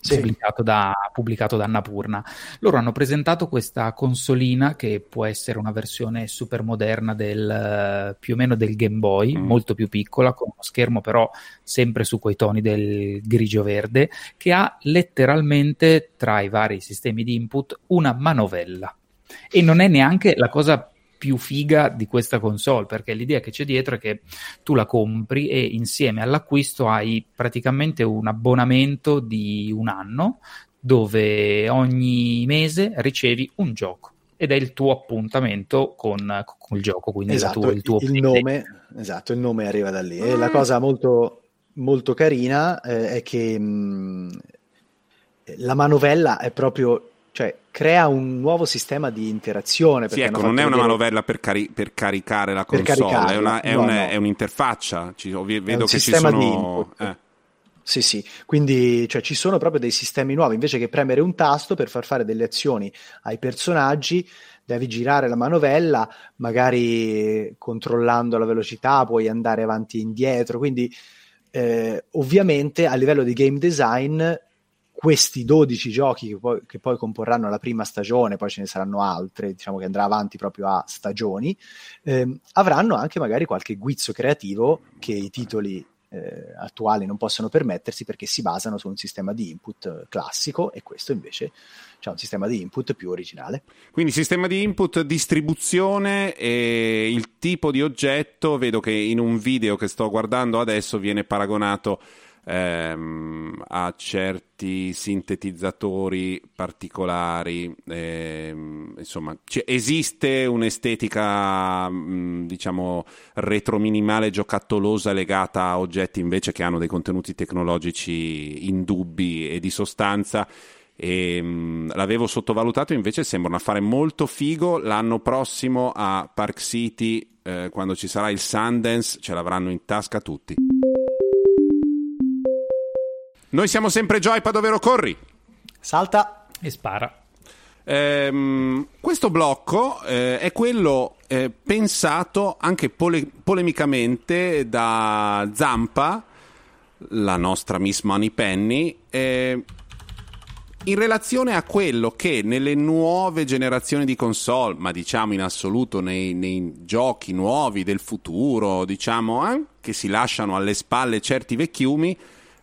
sì. pubblicato, da, pubblicato da Annapurna. Loro hanno presentato questa consolina che può essere una versione super moderna del, più o meno del Game Boy, mm. molto più piccola, con uno schermo però sempre su quei toni del grigio-verde, che ha letteralmente tra i vari sistemi di input una manovella. E non è neanche la cosa più figa di questa console, perché l'idea che c'è dietro è che tu la compri e insieme all'acquisto hai praticamente un abbonamento di un anno dove ogni mese ricevi un gioco ed è il tuo appuntamento con, con il gioco, quindi esatto, il tuo il nome, esatto, il nome arriva da lì. E la cosa molto, molto carina eh, è che mh, mm, la manovella è proprio cioè crea un nuovo sistema di interazione. Sì, ecco, non è una vedere... manovella per, cari- per, caricare la console, è, una, è, no, una, no. è, un'interfaccia. Ci, vedo che ci sono. Eh. Sì, sì, quindi cioè, ci sono proprio dei sistemi nuovi. Invece che premere un tasto per far fare delle azioni ai personaggi, devi girare la manovella, magari controllando la velocità, puoi andare avanti e indietro. Quindi, eh, ovviamente, a livello di game design questi 12 giochi che poi, che poi, comporranno la prima stagione, poi ce ne saranno altre, diciamo che andrà avanti proprio a stagioni, ehm, avranno anche magari qualche guizzo creativo che i titoli eh, attuali non possono permettersi perché si basano su un sistema di input classico e questo invece c'è un sistema di input più originale. Quindi sistema di input, distribuzione e il tipo di oggetto, vedo che in un video che sto guardando adesso viene paragonato ehm, a certi sintetizzatori particolari. Ehm, insomma, c- esiste un'estetica, mh, diciamo, retrominimale giocattolosa legata a oggetti invece che hanno dei contenuti tecnologici indubbi e di sostanza. E, mh, l'avevo sottovalutato, invece sembra un affare molto figo. L'anno prossimo a Park City, eh, quando ci sarà il Sundance, ce l'avranno in tasca tutti. Noi siamo sempre Joypad, ovvero corri. Salta e spara. Ehm, questo blocco eh, è quello eh, pensato anche pole- polemicamente da Zampa, la nostra Miss Money Penny, eh, in relazione a quello che nelle nuove generazioni di console, ma diciamo in assoluto nei, nei giochi nuovi del futuro, diciamo, eh, che si lasciano alle spalle certi vecchiumi,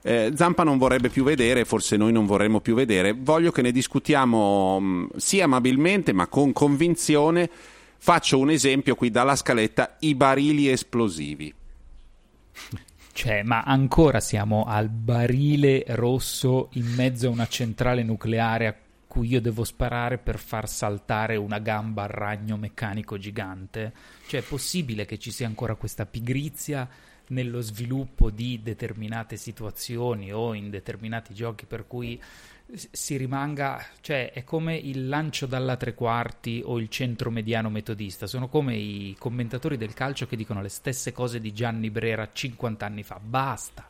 eh, Zampa non vorrebbe più vedere, forse noi non vorremmo più vedere. Voglio che ne discutiamo mh, mm, sì amabilmente, ma con convinzione. Faccio un esempio qui dalla scaletta: i barili esplosivi. Cioè, ma ancora siamo al barile rosso in mezzo a una centrale nucleare a cui io devo sparare per far saltare una gamba al ragno meccanico gigante? Cioè, è possibile che ci sia ancora questa pigrizia nello sviluppo di determinate situazioni o in determinati giochi per cui si rimanga, cioè è come il lancio dalla tre quarti o il centro mediano metodista, sono come i commentatori del calcio che dicono le stesse cose di Gianni Brera 50 anni fa, basta.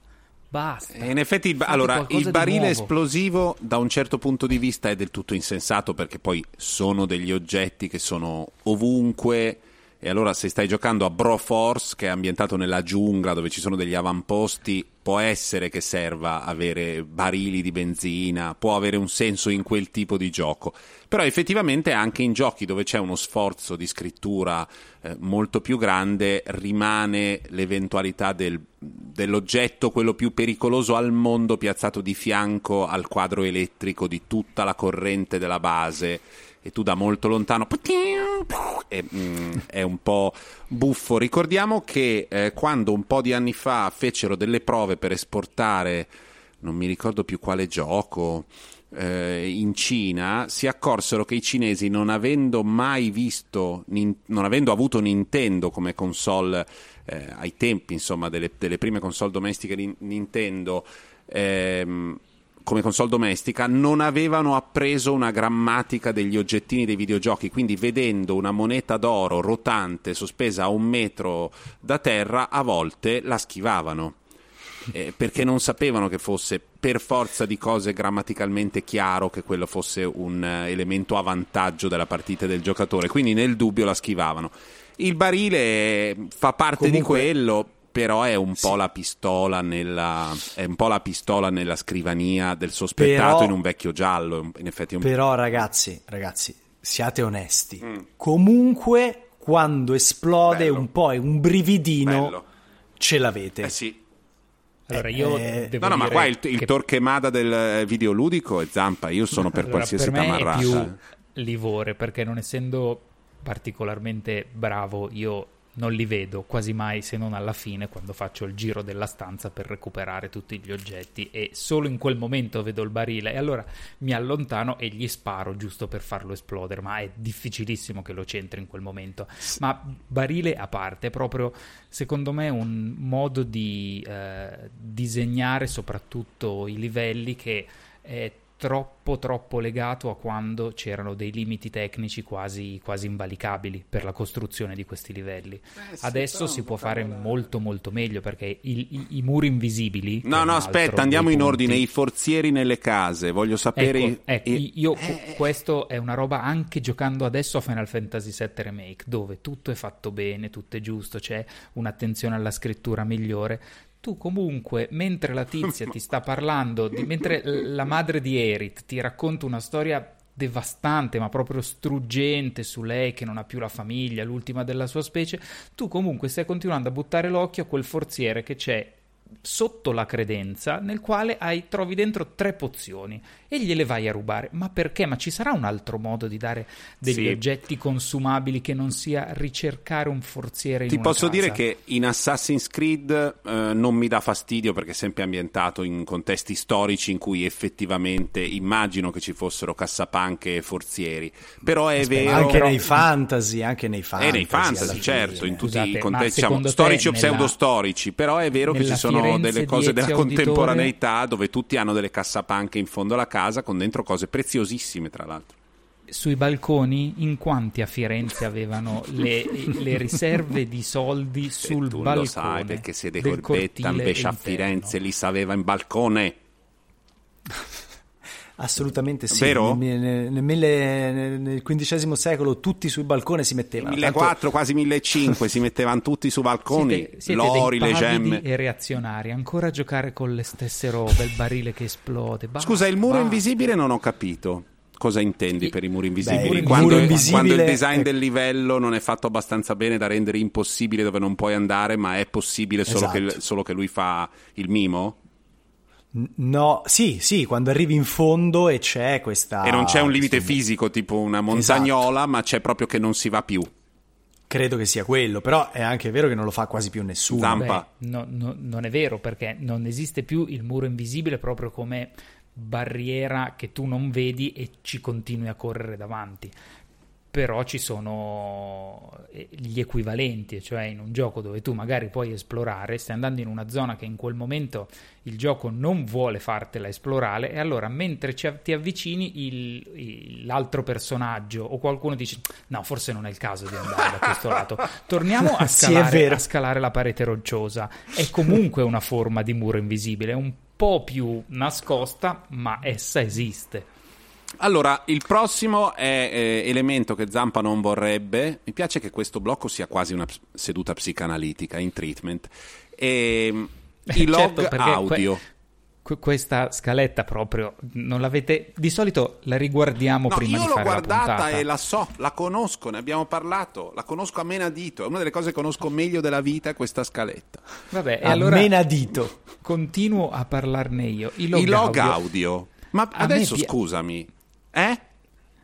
Basta. In effetti, Fate allora, il barile esplosivo da un certo punto di vista è del tutto insensato perché poi sono degli oggetti che sono ovunque, e allora se stai giocando a Broforce, che è ambientato nella giungla dove ci sono degli avamposti, può essere che serva avere barili di benzina, può avere un senso in quel tipo di gioco. Però effettivamente anche in giochi dove c'è uno sforzo di scrittura eh, molto più grande rimane l'eventualità del, dell'oggetto, quello più pericoloso al mondo, piazzato di fianco al quadro elettrico di tutta la corrente della base e tu da molto lontano e, mm, è un po' buffo. Ricordiamo che eh, quando un po' di anni fa fecero delle prove per esportare, non mi ricordo più quale gioco, eh, in Cina si accorsero che i cinesi non avendo mai visto, non avendo avuto Nintendo come console eh, ai tempi insomma delle, delle, prime console domestiche di Nintendo ehm, come console domestica non avevano appreso una grammatica degli oggettini dei videogiochi, quindi vedendo una moneta d'oro rotante sospesa a un metro da terra, a volte la schivavano. Eh, perché non sapevano che fosse per forza di cose grammaticalmente chiaro che quello fosse un uh, elemento a vantaggio della partita del giocatore, quindi nel dubbio la schivavano. Il barile fa parte Comunque... di quello, però è un, sì. po nella, è un po' la pistola nella scrivania del sospettato però, in un vecchio giallo. In effetti un... Però ragazzi, ragazzi, siate onesti. Mm. Comunque quando esplode Bello. un po' è un brividino Bello. ce l'avete. Eh sì. Allora io eh, devo no, no, ma qua il, il che... torquemada del videoludico è zampa. Io sono per allora, qualsiasi per me tamarrata. È più livore perché non essendo particolarmente bravo io non li vedo quasi mai se non alla fine quando faccio il giro della stanza per recuperare tutti gli oggetti. E solo in quel momento vedo il barile. E allora mi allontano e gli sparo giusto per farlo esplodere. Ma è difficilissimo che lo centri in quel momento. Ma barile a parte è proprio secondo me un modo di eh, disegnare soprattutto i livelli che è troppo troppo legato a quando c'erano dei limiti tecnici quasi, quasi invalicabili per la costruzione di questi livelli. Eh sì, Adesso si può fare da... molto molto meglio perché il, i, i, muri invisibili... No, no, aspetta, andiamo in ordine, i forzieri nelle case, voglio sapere... Ecco, ecco i... io eh... questo è una roba anche giocando adesso a Final Fantasy VII Remake, dove tutto è fatto bene, tutto è giusto, c'è un'attenzione alla scrittura migliore, tu comunque, mentre la tizia ti sta parlando, di, mentre la madre di Erit ti racconta una storia devastante, ma proprio struggente su lei che non ha più la famiglia, l'ultima della sua specie, tu comunque stai continuando a buttare l'occhio a quel forziere che c'è sotto la credenza nel quale hai, trovi dentro tre pozioni e gliele vai a rubare. Ma perché? Ma ci sarà un altro modo di dare degli sì. oggetti consumabili che non sia ricercare un forziere in Ti posso casa? dire che in Assassin's Creed eh, non mi dà fastidio perché è sempre ambientato in contesti storici in cui effettivamente immagino che ci fossero cassapanche e forzieri. Però è Aspetta, vero... Anche però... nei fantasy, anche nei fantasy. E nei fantasy, certo, in tutti Scusate, i contesti diciamo, storici o nella... pseudostorici, però è vero che ci sono sono delle cose della contemporaneità dove tutti hanno delle cassapanche in fondo alla casa con dentro cose preziosissime, tra l'altro sui balconi in quanti a Firenze avevano le, le riserve di soldi sul tu balcone? Lo sai perché siete corbetta invece a Firenze li sapeva in balcone. Assolutamente sì. Vero? Nel, nel, nel, nel XV secolo tutti sui balconi si mettevano. Nel 1400, Tanto... quasi 1500 si mettevano tutti sui balconi. Siete, siete l'ori, le gemme. e reazionari. Ancora a giocare con le stesse robe, il barile che esplode. Bah, Scusa, il muro bah. invisibile non ho capito. Cosa intendi per i muri invisibili? Beh, quando, muro invisibile quando, il design è... del livello non è fatto abbastanza bene da rendere impossibile dove non puoi andare, ma è possibile solo, esatto. che, solo che lui fa il mimo? No, sì, sì, quando arrivi in fondo e c'è questa... E non c'è un limite fisico tipo una montagnola, esatto. ma c'è proprio che non si va più. Credo che sia quello, però è anche vero che non lo fa quasi più nessuno. Zampa. Beh, no, no, non è vero perché non esiste più il muro invisibile proprio come barriera che tu non vedi e ci continui a correre davanti però ci sono eh, gli equivalenti, cioè in un gioco dove tu magari puoi esplorare, stai andando in una zona che in quel momento il gioco non vuole fartela esplorare e allora mentre ci, ti avvicini il, il, l'altro personaggio o qualcuno dice no forse non è il caso di andare da questo lato, torniamo a scalare, sì, a scalare la parete rocciosa, è comunque una forma di muro invisibile, un po' più nascosta ma essa esiste. Allora, il prossimo è eh, elemento che Zampa non vorrebbe. Mi piace che questo blocco sia quasi una seduta psicanalitica in treatment. E, ehm, I log certo, audio. Que- questa scaletta proprio non l'avete di solito la riguardiamo no, prima di fare la puntata. Io l'ho guardata e la so, la conosco, ne abbiamo parlato, la conosco a menadito, è una delle cose che conosco meglio della vita questa scaletta. Vabbè, a allora menadito. Continuo a parlarne io. I log, I log audio. audio. Ma a adesso pi- scusami, eh?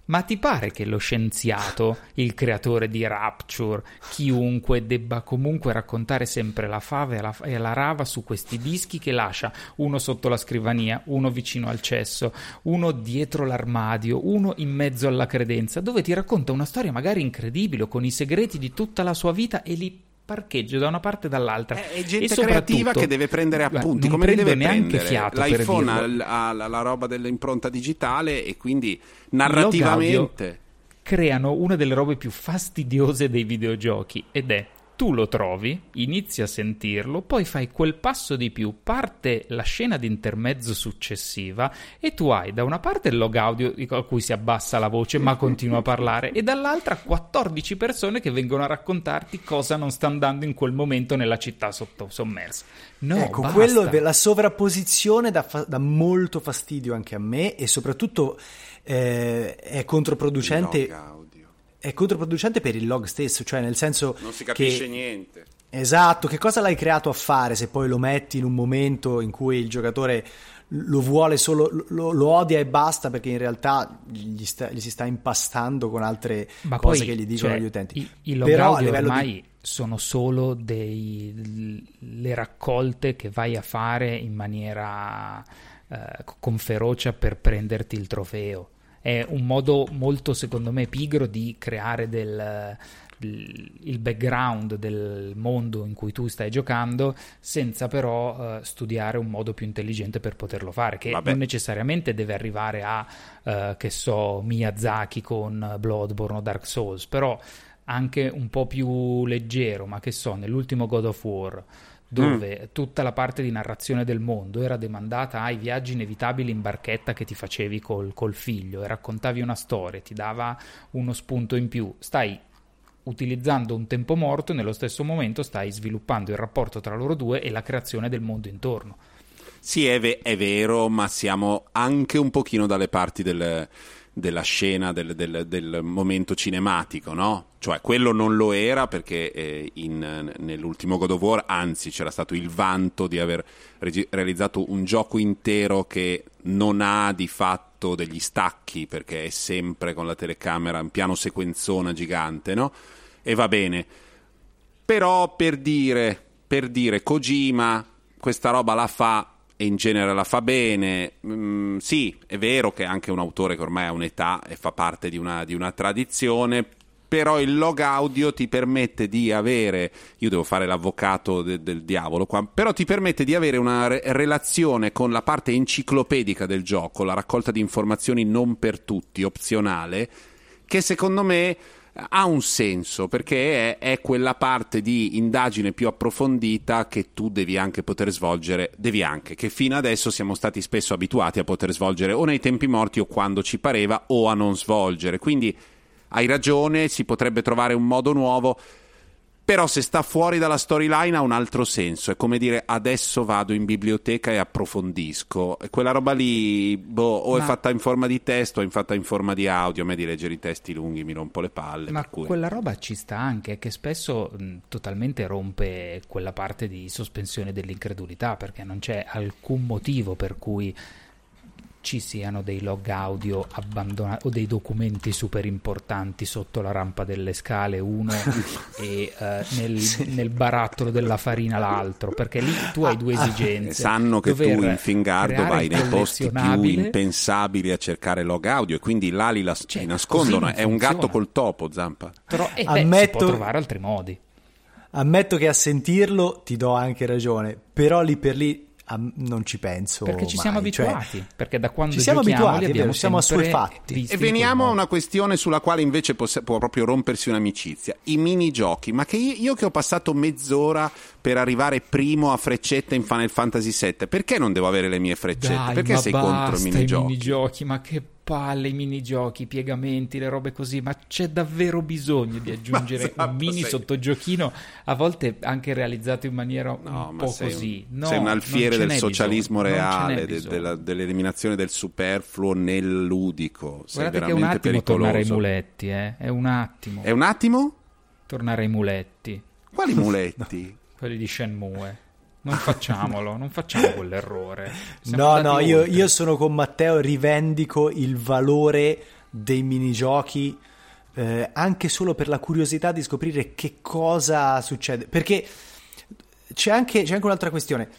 Ma ti pare che lo scienziato, il creatore di Rapture, chiunque debba comunque raccontare sempre la fava e la, e la, rava su questi dischi che lascia uno sotto la scrivania, uno vicino al cesso, uno dietro l'armadio, uno in mezzo alla credenza, dove ti racconta una storia magari incredibile con i segreti di tutta la sua vita e li parcheggio da una parte e dall'altra. È, è gente creativa che deve prendere appunti, come li deve neanche prendere? Fiato L'iPhone ha, ha, la roba dell'impronta digitale e quindi narrativamente creano una delle robe più fastidiose dei videogiochi ed è tu lo trovi, inizi a sentirlo, poi fai quel passo di più, parte la scena di intermezzo successiva e tu hai da una parte il log audio a cui si abbassa la voce ma continua a parlare e dall'altra 14 persone che vengono a raccontarti cosa non sta andando in quel momento nella città sotto sommersa. No, ecco, basta. quello la sovrapposizione dà, fa- dà, molto fastidio anche a me e soprattutto eh, è controproducente è controproducente per il log stesso, cioè nel senso non si capisce che, niente. Esatto, che cosa l'hai creato a fare se poi lo metti in un momento in cui il giocatore lo vuole solo, lo, lo odia e basta perché in realtà gli, sta, gli si sta impastando con altre Ma cose poi, che gli dicono cioè, gli utenti. I, i log Però audio ormai di... sono solo dei, le raccolte che vai a fare in maniera eh, con ferocia per prenderti il trofeo è un modo molto, secondo me, pigro di creare del, il background del mondo in cui tu stai giocando senza però uh, studiare un modo più intelligente per poterlo fare che Vabbè. non necessariamente deve arrivare a uh, che so Miyazaki con Bloodborne o Dark Souls però anche un po' più leggero ma che so nell'ultimo God of War dove mm. tutta la parte di narrazione del mondo era demandata ai viaggi inevitabili in barchetta che ti facevi col, col figlio e raccontavi una storia, ti dava uno spunto in più. Stai utilizzando un tempo morto e nello stesso momento stai sviluppando il rapporto tra loro due e la creazione del mondo intorno. Sì, è, ve- è vero, ma siamo anche un pochino dalle parti del della scena, del, del, del, momento cinematico, no? Cioè, quello non lo era perché eh, in, nell'ultimo God of War, anzi, c'era stato il vanto di aver regi- realizzato un gioco intero che non ha di fatto degli stacchi perché è sempre con la telecamera in piano sequenzona gigante, no? E va bene. Però per dire, per dire, Kojima questa roba la fa e in genere la fa bene. Mm, sì, è vero che è anche un autore che ormai ha un'età e fa parte di una, di una tradizione, però il log audio ti permette di avere, io devo fare l'avvocato de, del diavolo qua, però ti permette di avere una re- relazione con la parte enciclopedica del gioco, la raccolta di informazioni non per tutti, opzionale, che secondo me ha un senso perché è, è, quella parte di indagine più approfondita che tu devi anche poter svolgere, devi anche, che fino adesso siamo stati spesso abituati a poter svolgere o nei tempi morti o quando ci pareva o a non svolgere. Quindi hai ragione, si potrebbe trovare un modo nuovo però se sta fuori dalla storyline ha un altro senso, è come dire adesso vado in biblioteca e approfondisco. E quella roba lì, boh, o ma... è fatta in forma di testo o è fatta in forma di audio, a me di leggere i testi lunghi mi rompo le palle. Ma cui... quella roba ci sta anche, che spesso mh, totalmente rompe quella parte di sospensione dell'incredulità, perché non c'è alcun motivo per cui ci siano dei log audio abbandonati o dei documenti super importanti sotto la rampa delle scale uno e uh, nel, sì. nel, barattolo della farina l'altro perché lì tu hai due ah, esigenze. Sanno che tu in Fingardo vai nei posti più impensabili a cercare log audio e quindi là li, la, cioè, nascondono. è un gatto col topo Zampa. Però eh, Ammetto... si può trovare altri modi. Ammetto che a sentirlo ti do anche ragione, però lì per lì non ci penso perché ci mai. siamo cioè, abituati cioè, perché da quando ci siamo abituati vero, siamo assuefatti e veniamo a una questione sulla quale invece può, può, proprio rompersi un'amicizia i minigiochi ma che io, io, che ho passato mezz'ora per arrivare primo a freccetta in Final Fantasy VII perché non devo avere le mie freccette Dai, perché sei contro i minigiochi? i minigiochi ma che palle, i minigiochi, i piegamenti, le robe così, ma c'è davvero bisogno di aggiungere esatto, un mini sei... sottogiochino, a volte anche realizzato in maniera no, un po' così. Un, no, sei un alfiere del socialismo bisogno, reale, de, della, dell'eliminazione del superfluo nel ludico. Sei Guardate che è un attimo pericoloso. tornare ai muletti, eh? è un attimo. È un attimo? Tornare ai muletti. Quali muletti? Quelli di Shenmue. Non facciamolo, non facciamo quell'errore. Siamo no, no, io, io, sono con Matteo, rivendico il valore dei minigiochi eh, anche solo per la curiosità di scoprire che cosa succede. Perché c'è anche, c'è anche un'altra questione.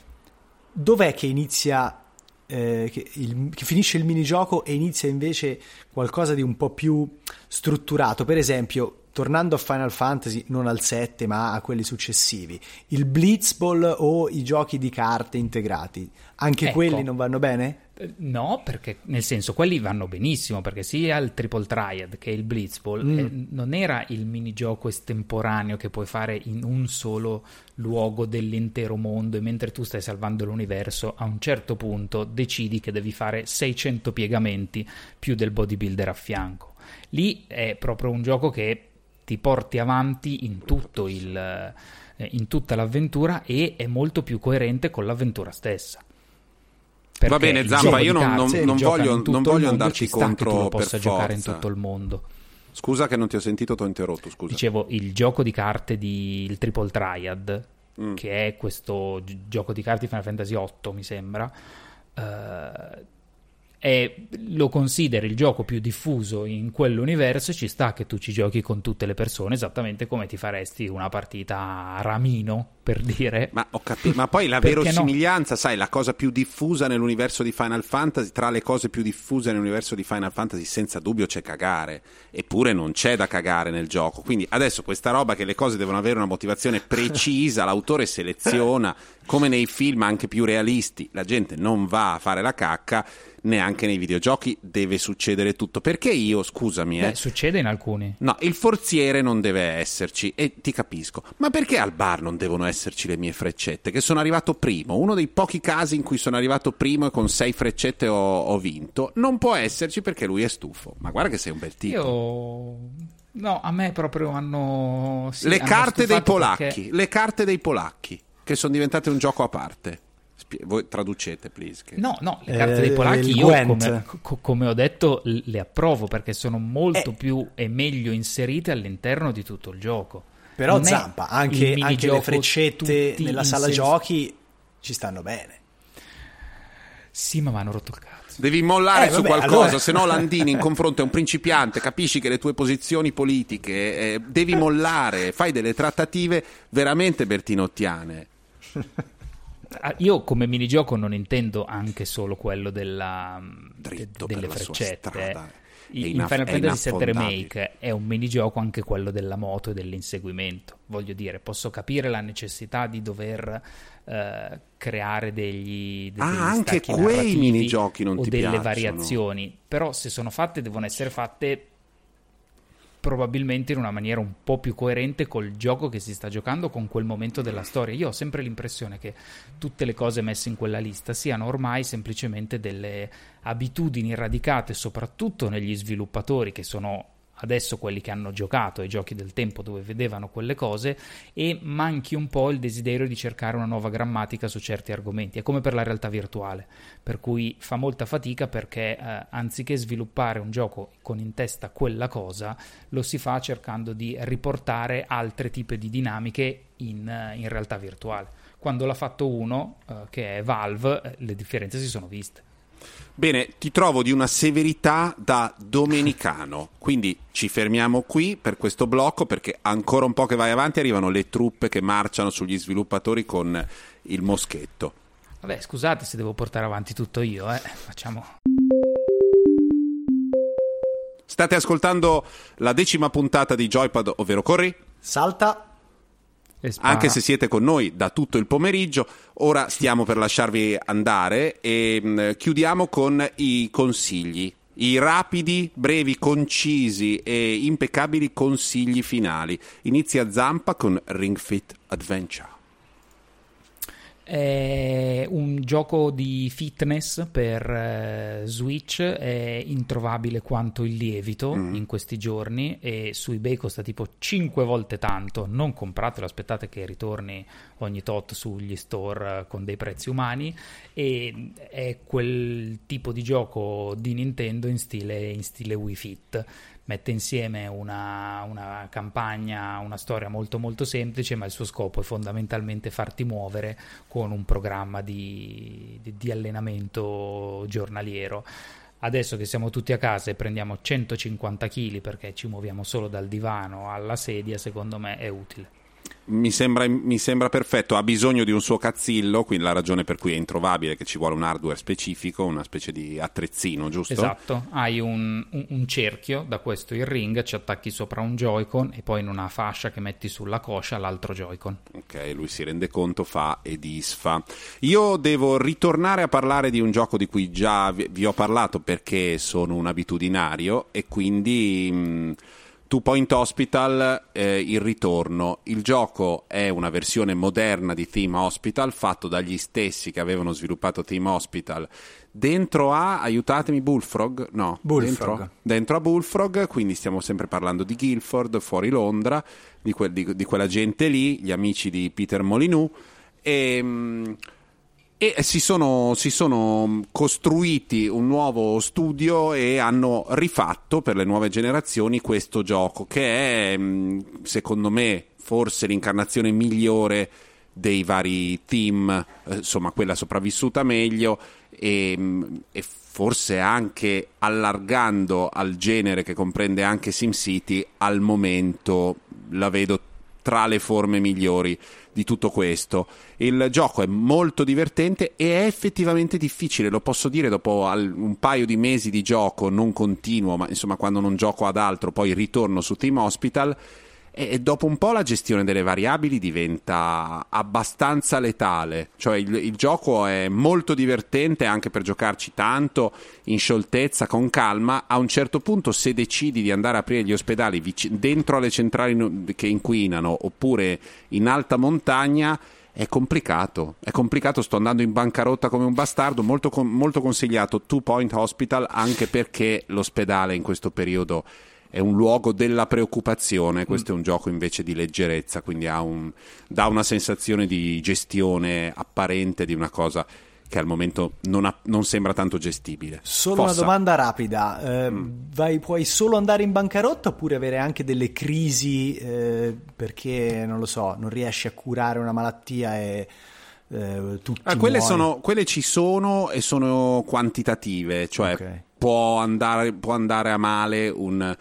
Dov'è che inizia eh, che, il, che, finisce il minigioco e inizia invece qualcosa di un po' più strutturato. Per esempio, tornando a Final Fantasy, non al 7 ma a quelli successivi, il Blitzball o i giochi di carte integrati, anche ecco. quelli non vanno bene? Eh, no, perché nel senso quelli vanno benissimo perché sia il Triple Triad che il Blitzball mm. eh, non era il minigioco estemporaneo che puoi fare in un solo luogo dell'intero mondo e mentre tu stai salvando l'universo a un certo punto decidi che devi fare 600 piegamenti più del bodybuilder a fianco. Lì è proprio un gioco che ti porti avanti in, il, eh, in tutta l'avventura e è molto più coerente con l'avventura stessa. Va bene, Zampa, io non, non, non voglio, non voglio andarci contro che tu lo possa giocare in tutto il mondo. Scusa che non ti ho sentito, ti ho interrotto, scusa. Dicevo, il gioco di carte di il Triple Triad, mm. che è questo gioco di carte di Final Fantasy VIII, mi sembra, uh, e lo consideri il gioco più diffuso in quell'universo, ci sta che tu ci giochi con tutte le persone esattamente come ti faresti una partita a ramino, per dire. Ma ho capito, ma poi la verosimiglianza, no? sai, la cosa più diffusa nell'universo di Final Fantasy, tra le cose più diffuse nell'universo di Final Fantasy, senza dubbio c'è cagare, eppure non c'è da cagare nel gioco. Quindi adesso questa roba che le cose devono avere una motivazione precisa, l'autore seleziona, come nei film anche più realisti, la gente non va a fare la cacca neanche nei videogiochi deve succedere tutto. Perché io, scusami, eh, Beh, succede in alcuni. No, il forziere non deve esserci e ti capisco. Ma perché al bar non devono esserci le mie freccette? Che sono arrivato primo, uno dei pochi casi in cui sono arrivato primo e con sei freccette ho, ho vinto. Non può esserci perché lui è stufo. Ma guarda che sei un bel tipo. Io No, a me proprio hanno. Sì, le hanno carte dei polacchi. Perché... Le carte dei polacchi, che sono diventate un gioco a parte. Voi traducete, please. Che... No, no, le carte eh, dei polacchi io, come, co- come, ho detto, le approvo perché sono molto eh. più e meglio inserite all'interno di tutto il gioco. Però non Zampa, anche, anche le freccette nella sala senso... giochi ci stanno bene. Sì, ma mi hanno rotto il cazzo. Devi mollare eh, su vabbè, qualcosa, allora... se no Landini in confronto è un principiante, capisci che le tue posizioni politiche eh, devi mollare, fai delle trattative veramente bertinottiane. Ah, io come minigioco non intendo anche solo quello della, de, delle freccette. In inaff- Final Fantasy VII Remake è un minigioco anche quello della moto e dell'inseguimento. Voglio dire, posso capire la necessità di dover uh, creare degli, de- ah, degli anche quei minigiochi non o ti delle piacciono. variazioni, però se sono fatte devono essere fatte probabilmente in una maniera un po' più coerente col gioco che si sta giocando con quel momento della storia. Io ho sempre l'impressione che tutte le cose messe in quella lista siano ormai semplicemente delle abitudini radicate soprattutto negli sviluppatori che sono adesso quelli che hanno giocato ai giochi del tempo dove vedevano quelle cose e manchi un po' il desiderio di cercare una nuova grammatica su certi argomenti. È come per la realtà virtuale, per cui fa molta fatica perché eh, anziché sviluppare un gioco con in testa quella cosa, lo si fa cercando di riportare altre tipi di dinamiche in, eh, in realtà virtuale. Quando l'ha fatto uno, eh, che è Valve, eh, le differenze si sono viste. Bene, ti trovo di una severità da domenicano, quindi ci fermiamo qui per questo blocco perché ancora un po' che vai avanti arrivano le truppe che marciano sugli sviluppatori con il moschetto. Vabbè, scusate se devo portare avanti tutto io, eh. Facciamo... State ascoltando la decima puntata di Joypad, ovvero Corri? Salta anche se siete con noi da tutto il pomeriggio. Ora stiamo per lasciarvi andare e mh, mm, chiudiamo con i consigli. I rapidi, brevi, concisi e impeccabili consigli finali. Inizia Zampa con Ring Fit Adventure. È un gioco di fitness per eh, Switch, è introvabile quanto il lievito mm. in questi giorni e su eBay costa tipo 5 volte tanto. Non compratelo, aspettate che ritorni ogni tot sugli store con dei prezzi umani e è quel tipo di gioco di Nintendo in stile, in stile Wii Fit mette insieme una, una, campagna, una storia molto molto semplice, ma il suo scopo è fondamentalmente farti muovere con un programma di, di, di allenamento giornaliero. Adesso che siamo tutti a casa e prendiamo 150 kg perché ci muoviamo solo dal divano alla sedia, secondo me è utile. Mi sembra, mi sembra, perfetto, ha bisogno di un suo cazzillo, quindi la ragione per cui è introvabile è che ci vuole un hardware specifico, una specie di attrezzino, giusto? Esatto, hai un, un, un cerchio, da questo il ring, ci attacchi sopra un Joy-Con e poi in una fascia che metti sulla coscia l'altro Joy-Con. Ok, lui si rende conto, fa e disfa. Io devo ritornare a parlare di un gioco di cui già vi, vi ho parlato perché sono un abitudinario e quindi... Mh, Two Point Hospital, eh, il ritorno. Il gioco è una versione moderna di Team Hospital, fatto dagli stessi che avevano sviluppato Team Hospital. Dentro a, aiutatemi, Bullfrog? No, Bullfrog. Dentro, dentro a Bullfrog, quindi stiamo sempre parlando di Guilford, fuori Londra, di, que- di, di quella gente lì, gli amici di Peter Molyneux. E... Mh, e si sono, si sono, costruiti un nuovo studio e hanno rifatto per le nuove generazioni questo gioco che è secondo me forse l'incarnazione migliore dei vari team, eh, insomma quella sopravvissuta meglio e, e forse anche allargando al genere che comprende anche SimCity al momento la vedo tra le forme migliori di tutto questo. Il gioco è molto divertente e è effettivamente difficile, lo posso dire dopo un paio di mesi di gioco, non continuo, ma insomma quando non gioco ad altro, poi ritorno su Team Hospital e dopo un po' la gestione delle variabili diventa abbastanza letale, cioè il, il, gioco è molto divertente anche per giocarci tanto, in scioltezza, con calma, a un certo punto se decidi di andare a aprire gli ospedali vic- dentro alle centrali che inquinano oppure in alta montagna, è complicato, è complicato, sto andando in bancarotta come un bastardo, molto, molto consigliato Two Point Hospital anche perché l'ospedale in questo periodo è un luogo della preoccupazione, questo mm. è un gioco invece di leggerezza, quindi un, dà una sensazione di gestione apparente di una cosa che al momento non, ha, non sembra tanto gestibile. Solo Fossa. una domanda rapida, eh, mm. vai, puoi solo andare in bancarotta oppure avere anche delle crisi eh, perché, non lo so, non riesci a curare una malattia e... Eh, ah, quelle, sono, quelle, ci sono e sono quantitative, cioè okay. può, andare, può andare a male un,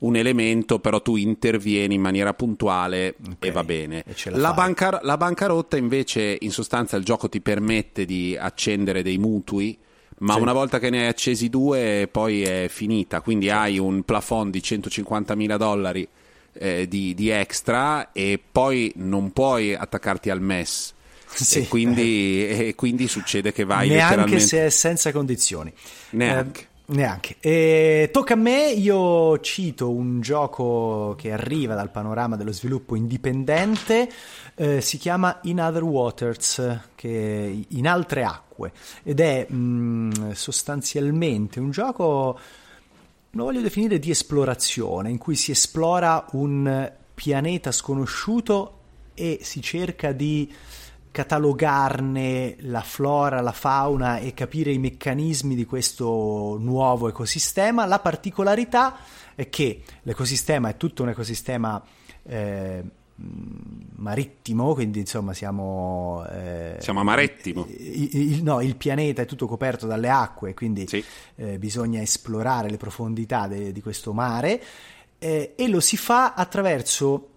un elemento, però tu intervieni in maniera puntuale okay. e va bene. E la, banca, la bancarotta invece in sostanza il gioco ti permette di accendere dei mutui ma sì. una volta che ne hai accesi due poi è finita, quindi sì. hai un plafond di 150.000 dollari eh, di, di, extra e poi non puoi attaccarti al MES. Sì. E, quindi, e, quindi, succede che vai neanche letteralmente... se è senza condizioni. Neanche. Eh, Neanche. E tocca a me, io cito un gioco che arriva dal panorama dello sviluppo indipendente, eh, si chiama In Other Waters, che in altre acque, ed è mh, mm, sostanzialmente un gioco, lo voglio definire di esplorazione, in cui si esplora un pianeta sconosciuto e si cerca di catalogarne la flora, la fauna e capire i meccanismi di questo nuovo ecosistema. La particolarità è che l'ecosistema è tutto un ecosistema eh, marittimo, quindi insomma siamo... Eh, siamo a marettimo. Il, il, no, il pianeta è tutto coperto dalle acque, quindi sì. eh, bisogna esplorare le profondità de, di questo mare eh, e lo si fa attraverso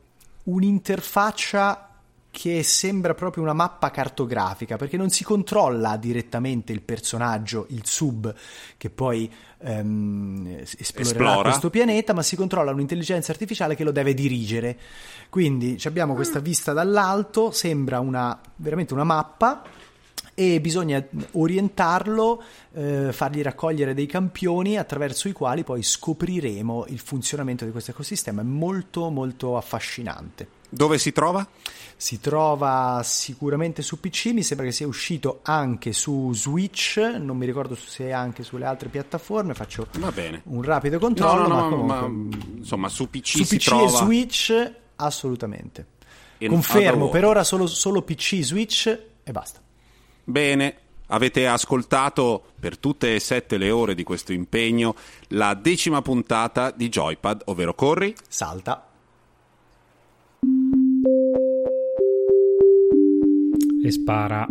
un'interfaccia che sembra proprio una mappa cartografica perché non si controlla direttamente il personaggio, il sub che poi ehm, esplorerà Esplora. questo pianeta, ma si controlla un'intelligenza artificiale che lo deve dirigere. Quindi abbiamo questa mm. vista dall'alto, sembra una, veramente una mappa e bisogna orientarlo, eh, fargli raccogliere dei campioni attraverso i quali poi scopriremo il funzionamento di questo ecosistema. È molto molto affascinante. Dove si trova? Si trova sicuramente su PC, mi sembra che sia uscito anche su Switch, non mi ricordo se è anche sulle altre piattaforme, faccio un rapido controllo. No, no, no, ma, comunque, ma, insomma su PC, su si PC trova... e Switch assolutamente. In Confermo, per ora solo, solo PC, Switch e basta. Bene, Avete ascoltato per tutte e sette le ore di questo impegno la decima puntata di Joypad, ovvero corri, salta e spara